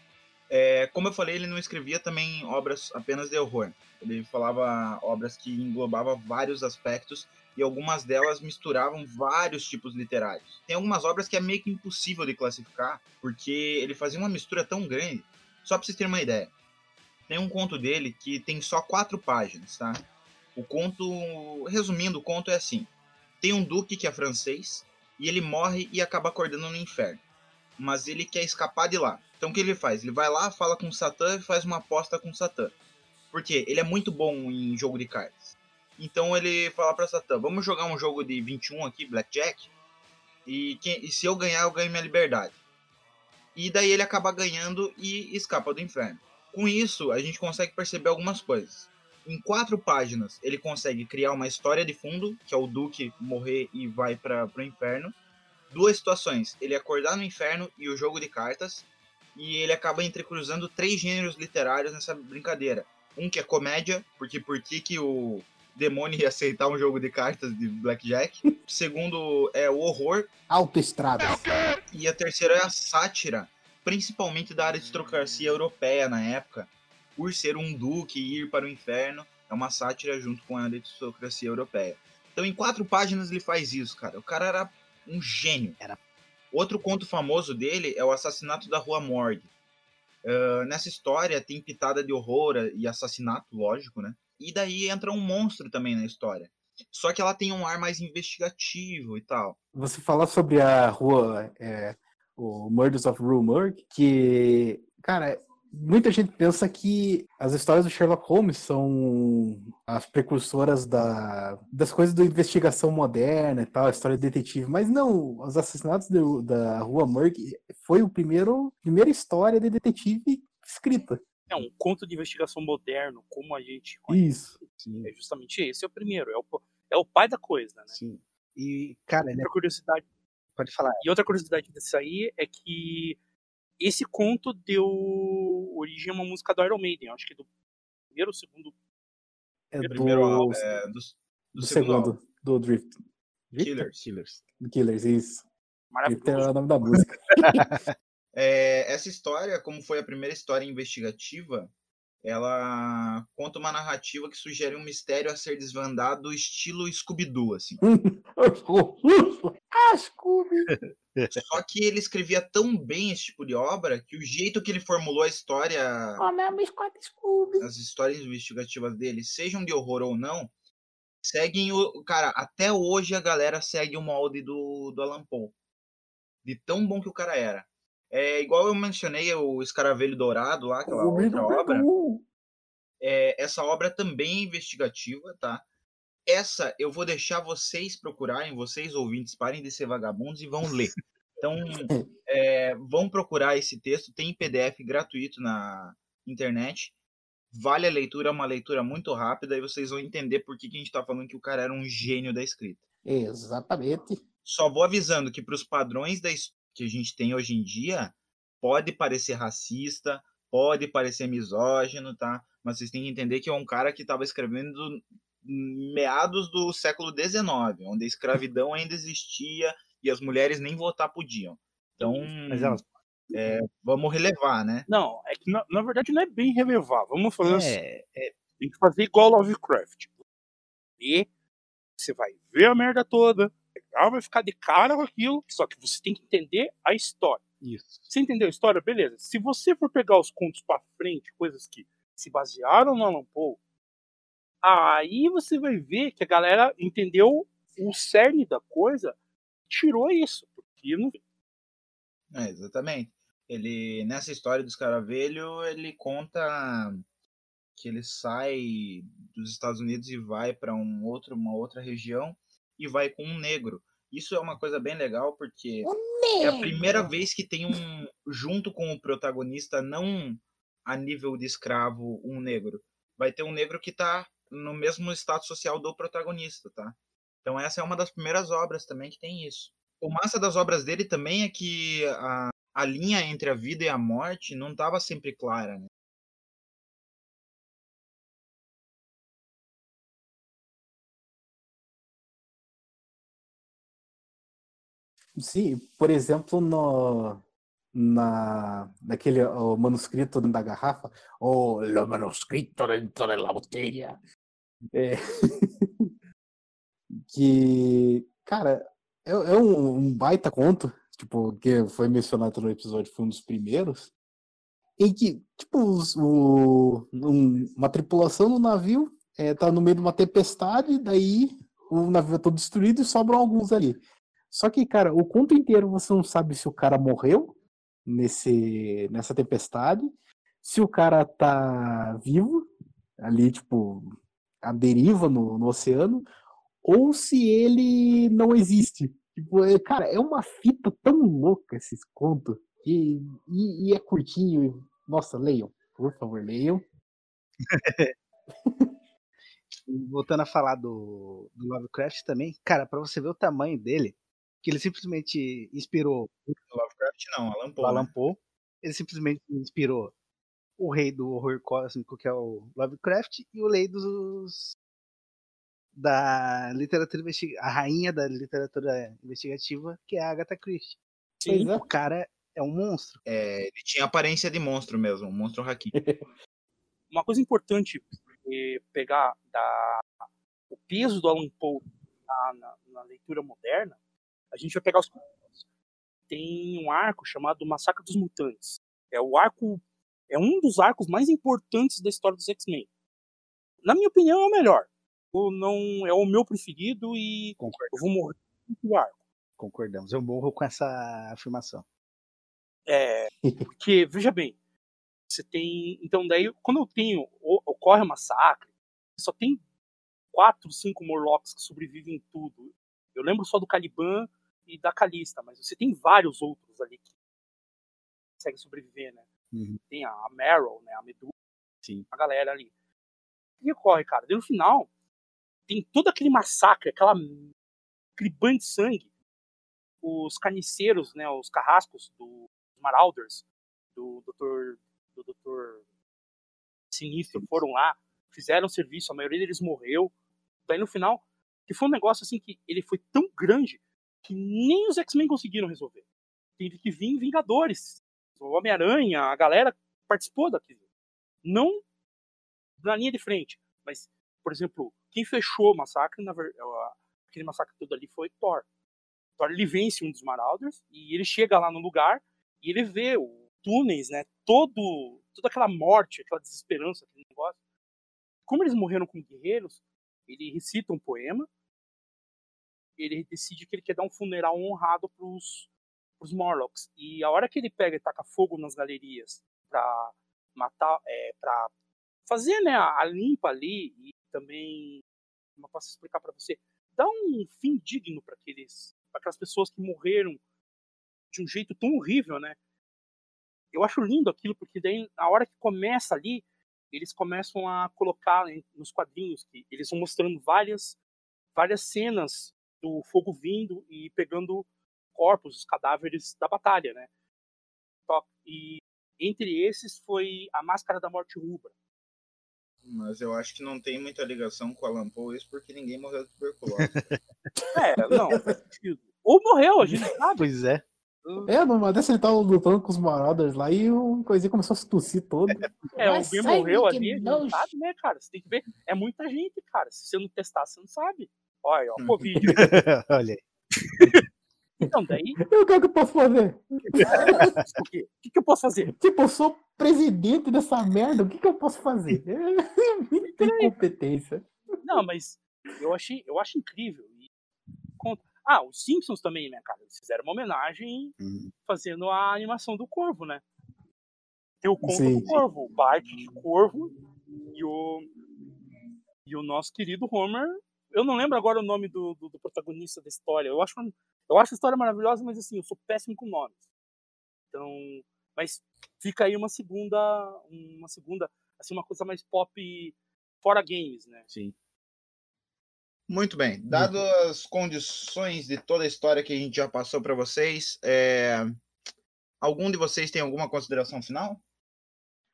É, como eu falei, ele não escrevia também obras apenas de horror. Ele falava obras que englobavam vários aspectos e algumas delas misturavam vários tipos literários. Tem algumas obras que é meio que impossível de classificar, porque ele fazia uma mistura tão grande. Só pra vocês terem uma ideia. Tem um conto dele que tem só quatro páginas, tá? O conto, resumindo, o conto é assim: tem um duque que é francês e ele morre e acaba acordando no inferno. Mas ele quer escapar de lá. Então o que ele faz? Ele vai lá, fala com Satã e faz uma aposta com Satã. Por quê? Ele é muito bom em jogo de cartas. Então ele fala pra Satã: vamos jogar um jogo de 21 aqui, Blackjack. E, quem- e se eu ganhar, eu ganho minha liberdade. E daí ele acaba ganhando e escapa do inferno. Com isso, a gente consegue perceber algumas coisas. Em quatro páginas, ele consegue criar uma história de fundo, que é o Duque morrer e vai para o inferno. Duas situações, ele acordar no inferno e o jogo de cartas. E ele acaba entrecruzando três gêneros literários nessa brincadeira. Um que é comédia, porque por que, que o demônio ia aceitar um jogo de cartas de Blackjack? [laughs] Segundo é o horror. Autoestrada. E a terceira é a sátira, principalmente da aristocracia europeia na época, por ser um duque e ir para o inferno, é uma sátira junto com a aristocracia europeia. Então, em quatro páginas ele faz isso, cara. O cara era um gênio. Era. Outro conto famoso dele é o assassinato da Rua Morgue. Uh, nessa história tem pitada de horror e assassinato, lógico, né? E daí entra um monstro também na história. Só que ela tem um ar mais investigativo e tal. Você fala sobre a rua, é, o Murders of Rue Morgue, que, cara, muita gente pensa que as histórias do Sherlock Holmes são as precursoras da, das coisas da investigação moderna e tal, a história de detetive, mas não, os assassinatos do, da Rua Morgue foi o primeiro primeira história de detetive escrita. É um conto de investigação moderno, como a gente conhece. Isso. Sim. É justamente esse é o primeiro, é o, é o pai da coisa, né? Sim. E, cara, ele é... Outra curiosidade, pode falar. e outra curiosidade desse aí é que esse conto deu origem a uma música do Iron Maiden, acho que do primeiro ou segundo. É do, Primeiro álbum, é, do, do do segundo, segundo, do Drift. Killers. Killers. Killers, isso. Drift é Maravilhoso. o nome da música. [laughs] É, essa história, como foi a primeira história investigativa, ela conta uma narrativa que sugere um mistério a ser desvendado estilo Scooby-Doo, assim. [laughs] ah, Scooby! [laughs] Só que ele escrevia tão bem esse tipo de obra que o jeito que ele formulou a história, Oh, meu Scooby! as histórias investigativas dele, sejam de horror ou não, seguem o. Cara, até hoje a galera segue o molde do, do Alan Poe. De tão bom que o cara era. É igual eu mencionei o Escaravelho Dourado lá, aquela O outra obra. Bidu. É, essa obra também é investigativa, tá? Essa eu vou deixar vocês procurarem, vocês ouvintes, parem de ser vagabundos e vão ler. Então, [laughs] é, vão procurar esse texto, tem em PDF gratuito na internet. Vale a leitura, é uma leitura muito rápida e vocês vão entender por que, que a gente tá falando que o cara era um gênio da escrita. Exatamente. Só vou avisando que para os padrões da que a gente tem hoje em dia, pode parecer racista, pode parecer misógino, tá? Mas vocês têm que entender que é um cara que estava escrevendo meados do século XIX, onde a escravidão ainda existia e as mulheres nem votar podiam. Então, Mas elas... é, vamos relevar, né? Não, é que na, na verdade não é bem relevar. Vamos fazer assim. É, é, Tem que fazer igual Lovecraft. E você vai ver a merda toda, legal, vai ficar de cara com aquilo, só que você tem que entender a história. isso. Você entendeu a história? Beleza. Se você for pegar os contos pra frente, coisas que se basearam no Alan Poe, aí você vai ver que a galera entendeu o cerne da coisa, tirou isso. Porque não É, exatamente. Ele nessa história do escaravelho, ele conta que ele sai dos Estados Unidos e vai para um outro, uma outra região e vai com um negro. Isso é uma coisa bem legal porque é a primeira vez que tem um junto com o protagonista não a nível de escravo um negro. Vai ter um negro que tá no mesmo status social do protagonista, tá? Então essa é uma das primeiras obras também que tem isso. O massa das obras dele também é que a, a linha entre a vida e a morte não estava sempre clara, né? Sim, por exemplo, no, na, naquele o manuscrito da garrafa, o lo manuscrito dentro da botella. É, [laughs] que, cara, é, é um, um baita conto, tipo, que foi mencionado no episódio, foi um dos primeiros, em que, tipo, os- o, um- uma tripulação no navio é, tá no meio de uma tempestade, daí o navio é todo destruído e sobram alguns ali. Só que, cara, o conto inteiro você não sabe se o cara morreu nesse, nessa tempestade, se o cara tá vivo, ali, tipo, a deriva no, no oceano, ou se ele não existe. Tipo, é, cara, é uma fita tão louca esses contos. E, e, e é curtinho. Nossa, leiam. Por favor, leiam. [laughs] voltando a falar do, do Lovecraft também, cara, pra você ver o tamanho dele, que ele simplesmente inspirou Lovecraft não, Alan o Poe. Alan né? Poe, ele simplesmente inspirou o rei do horror cósmico, que é o Lovecraft, e o rei dos da literatura investigativa, a rainha da literatura investigativa, que é a Agatha Christie. Pois é. O cara é um monstro. É, ele tinha aparência de monstro mesmo, um monstro haki. [laughs] Uma coisa importante pegar da, o peso do Alan Poe na, na- na leitura moderna, a gente vai pegar os tem um arco chamado Massacre dos Mutantes. É o arco é um dos arcos mais importantes da história dos X-Men. Na minha opinião, é o melhor. O não é o meu preferido e eu vou morrer no arco. Concordamos. Eu morro com essa afirmação. É, porque, [laughs] veja bem, você tem. Então, daí, quando eu tenho. o- Ocorre um massacre, só tem quatro, cinco Morlocks que sobrevivem em tudo. Eu lembro só do Caliban e da Calista, mas você tem vários outros ali que conseguem sobreviver, né? Uhum. Tem a Meryl, né? A Medusa, Sim. a galera ali. O que ocorre, cara? Daí no final, tem todo aquele massacre, aquela, aquele banho de sangue. Os carniceiros, né? Os carrascos do dos Marauders, do Dr. do Dr. Sinistro, foram lá, fizeram serviço, a maioria deles morreu. Daí no final, que foi um negócio assim que ele foi tão grande que nem os X-Men conseguiram resolver. Teve que vir Vingadores. O Homem-Aranha, a galera participou daquilo. Não na linha de frente, mas, por exemplo, quem fechou o massacre, na aquele massacre todo ali foi Thor. Thor ele vence um dos Marauders e ele chega lá no lugar e ele vê o túneis, né? Todo, toda aquela morte, aquela desesperança, aquele negócio. Como eles morreram como guerreiros, ele recita um poema. Ele decide que ele quer dar um funeral honrado pros, pros Morlocks. E a hora que ele pega e taca fogo nas galerias pra matar, é, pra fazer né, a, a limpa ali e também, como eu posso explicar para você, dar um fim digno para aqueles, pra aquelas pessoas que morreram de um jeito tão horrível, né? Eu acho lindo aquilo porque daí a hora que começa ali, eles começam a colocar né, nos quadrinhos que eles vão mostrando várias várias cenas do fogo vindo e pegando corpos, os cadáveres da batalha, né? E entre esses foi a Máscara da Morte Rubra. Mas eu acho que não tem muita ligação com o Alan Poe isso porque ninguém morreu de tuberculose. [laughs] É, não, faz sentido. Ou morreu, a gente não sabe. Pois é. É, numa dessa ele tava lutando com os Marauders lá e o coisinha começou a se tossir todo. É, Vai alguém sair, morreu que ali, a não sabe, né, cara? Você tem que ver. É muita gente, cara. Se você não testar, você não sabe. Olha, ó, Hum. Covid. [laughs] Olha aí. Então, daí, o que é que eu posso fazer? [laughs] o quê? O que, que eu posso fazer? Tipo, eu sou presidente dessa merda, o que, que eu posso fazer? [laughs] Muita incompetência. Não, mas eu achei, eu acho incrível. E conta- Ah, os Simpsons também, né, cara? Eles fizeram uma homenagem Uhum. fazendo a animação do Corvo, né? Tem o conto Sim, do. Corvo, o Bart de Corvo e o e o nosso querido Homer. Eu não lembro agora o nome do, do, do protagonista da história. Eu acho, eu acho a história maravilhosa, mas assim, eu sou péssimo com nomes. Então, mas fica aí uma segunda, uma segunda, assim, uma coisa mais pop fora games, né? Sim. Muito bem. Dado as condições de toda a história que a gente já passou para vocês, é, algum de vocês tem alguma consideração final?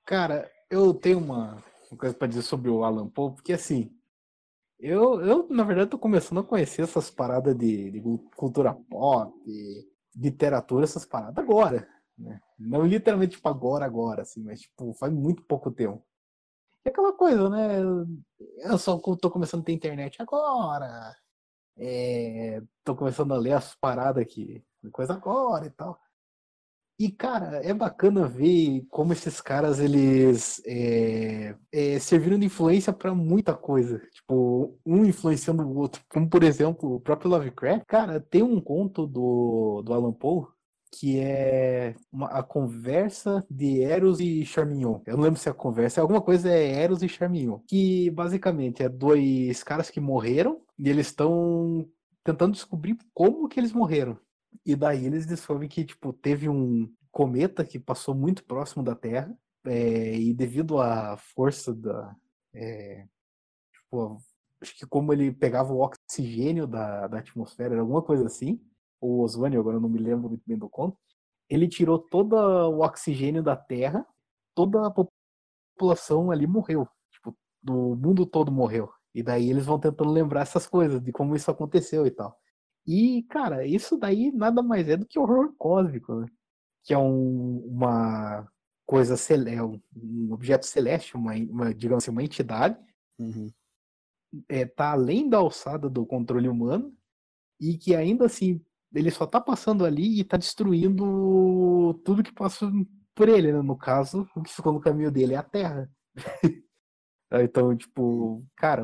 Cara, eu tenho uma, uma coisa pra dizer sobre o Alan Poe, porque assim, eu, eu na verdade tô começando a conhecer essas paradas de, de cultura pop, literatura, essas paradas agora, né? Não literalmente tipo agora, agora, assim, mas tipo, faz muito pouco tempo. E aquela coisa, né? Eu só tô começando a ter internet agora. É, tô começando a ler as paradas aqui, coisa agora e tal. E, cara, é bacana ver como esses caras, eles é, é, serviram de influência pra muita coisa. Tipo, um influenciando o outro. Como, por exemplo, o próprio Lovecraft. Cara, tem um conto do, do Alan Poe que é uma- a conversa de Eros e Charmignon. Eu não lembro se a conversa, alguma coisa é Eros e Charmignon. Que, basicamente, é dois caras que morreram e eles estão tentando descobrir como que eles morreram. E daí eles descobrem que, tipo, teve um cometa que passou muito próximo da Terra, é, e devido à força da. é, tipo, acho que como ele pegava o oxigênio da, da atmosfera, era alguma coisa assim, ou ozônio, agora não me lembro muito bem do conto, ele tirou todo o oxigênio da Terra, toda a população ali morreu. Tipo, do mundo todo morreu. E daí eles vão tentando lembrar essas coisas, de como isso aconteceu e tal. E, cara, isso daí nada mais é do que horror cósmico, né? Que é um, uma coisa celeste, um objeto celeste, uma, uma, digamos assim, uma entidade, Uhum. é, tá além da alçada do controle humano e que ainda assim ele só tá passando ali e tá destruindo tudo que passa por ele, né? No caso, o que ficou no caminho dele é a Terra. [laughs] então, tipo, cara,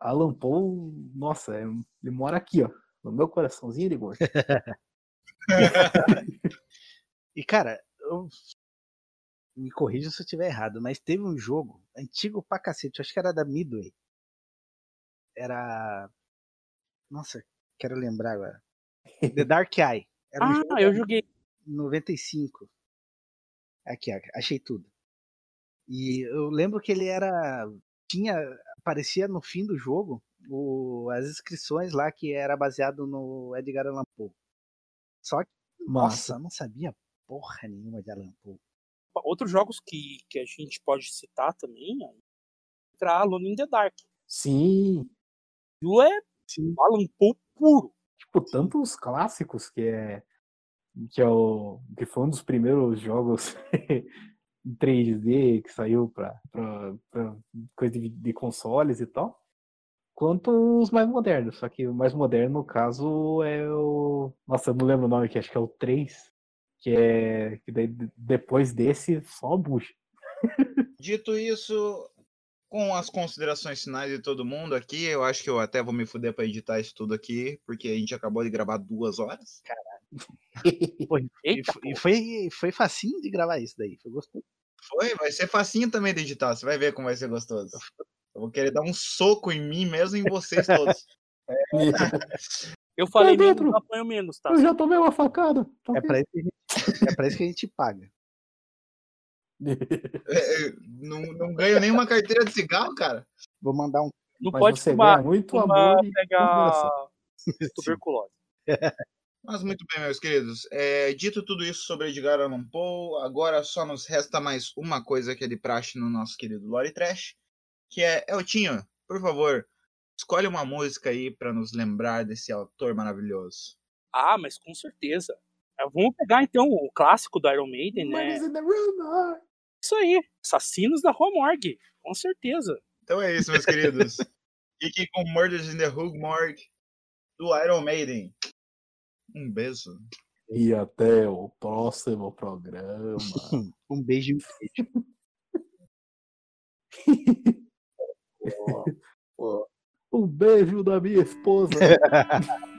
Alan Paul, nossa, é- ele mora aqui, ó, no meu coraçãozinho de gordo. [laughs] E, cara, eu... me corrija se eu estiver errado, mas teve um jogo antigo pra cacete, eu acho que era da Midway. Era. Nossa, quero lembrar agora. The Dark Eye. Era um Ah, jogo eu joguei. 95. Aqui, ó, achei tudo. E eu lembro que ele era. Tinha. Aparecia no fim do jogo o, as inscrições lá que era baseado no Edgar Allan Poe. Só que, Massa. nossa, eu não sabia porra nenhuma de Allan Poe. Outros jogos que, que a gente pode citar também, ó, entra Alone in the Dark. Sim, Aquilo é Alan Poe puro. tipo, tantos clássicos que é que é o que foi um dos primeiros jogos [laughs] em 3D que saiu pra coisa de, de consoles e tal, quanto os mais modernos. Só que o mais moderno, no caso, é o. Nossa, eu não lembro o nome, que acho que é o 3, que é. Que daí, de- depois desse, só bucha. [laughs] Dito isso, com as considerações finais de todo mundo aqui, eu acho que eu até vou me fuder pra editar isso tudo aqui, porque a gente acabou de gravar duas horas. [laughs] Pô, e, Eita, e foi, foi facinho de gravar isso daí. Foi gostoso. Foi, vai ser facinho também de editar, você vai ver como vai ser gostoso. Vou querer dar um soco em mim mesmo e em vocês todos. [laughs] Eu falei Tá menos, dentro. eu apanho menos, tá? Eu já tomei uma facada. tá É pra, isso que a gente, é pra isso que a gente paga. [laughs] É, é, não, não ganho nenhuma carteira de cigarro, cara. Vou mandar um. Não Mas pode fumar, muito fumar, amor e pegar [laughs] tuberculose. Mas muito bem, meus queridos. É, dito tudo isso sobre Edgar Allan Poe, agora só nos resta mais uma coisa que é de praxe no nosso querido Lore Trash, que é Eltinho, por favor, escolhe uma música aí pra nos lembrar desse autor maravilhoso. Ah, mas com certeza. Ah, Vamos pegar então o clássico do Iron Maiden, né? Murders in the Room. Isso aí, Assassinos da Rua Morgue, com certeza. Então é isso, meus queridos. [laughs] Fiquem com Murders in the Hoog Morgue do Iron Maiden. Um beijo. E até o próximo programa. [laughs] Um beijo. [laughs] [laughs] Um beijo da minha esposa. [laughs]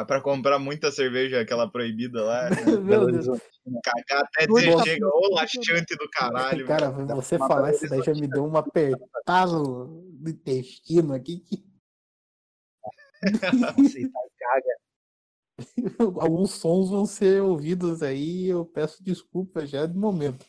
Dá pra comprar muita cerveja, aquela proibida lá. [laughs] né? Meu Deus. Horizonte. Cagar até Nossa. dizer chega, ô laxante do caralho. Cara, velho. você falar isso daí já me deu uma apertada no no intestino aqui. que [laughs] Aceitar caga. [laughs] Alguns sons vão ser ouvidos aí. Eu peço desculpa já de momento.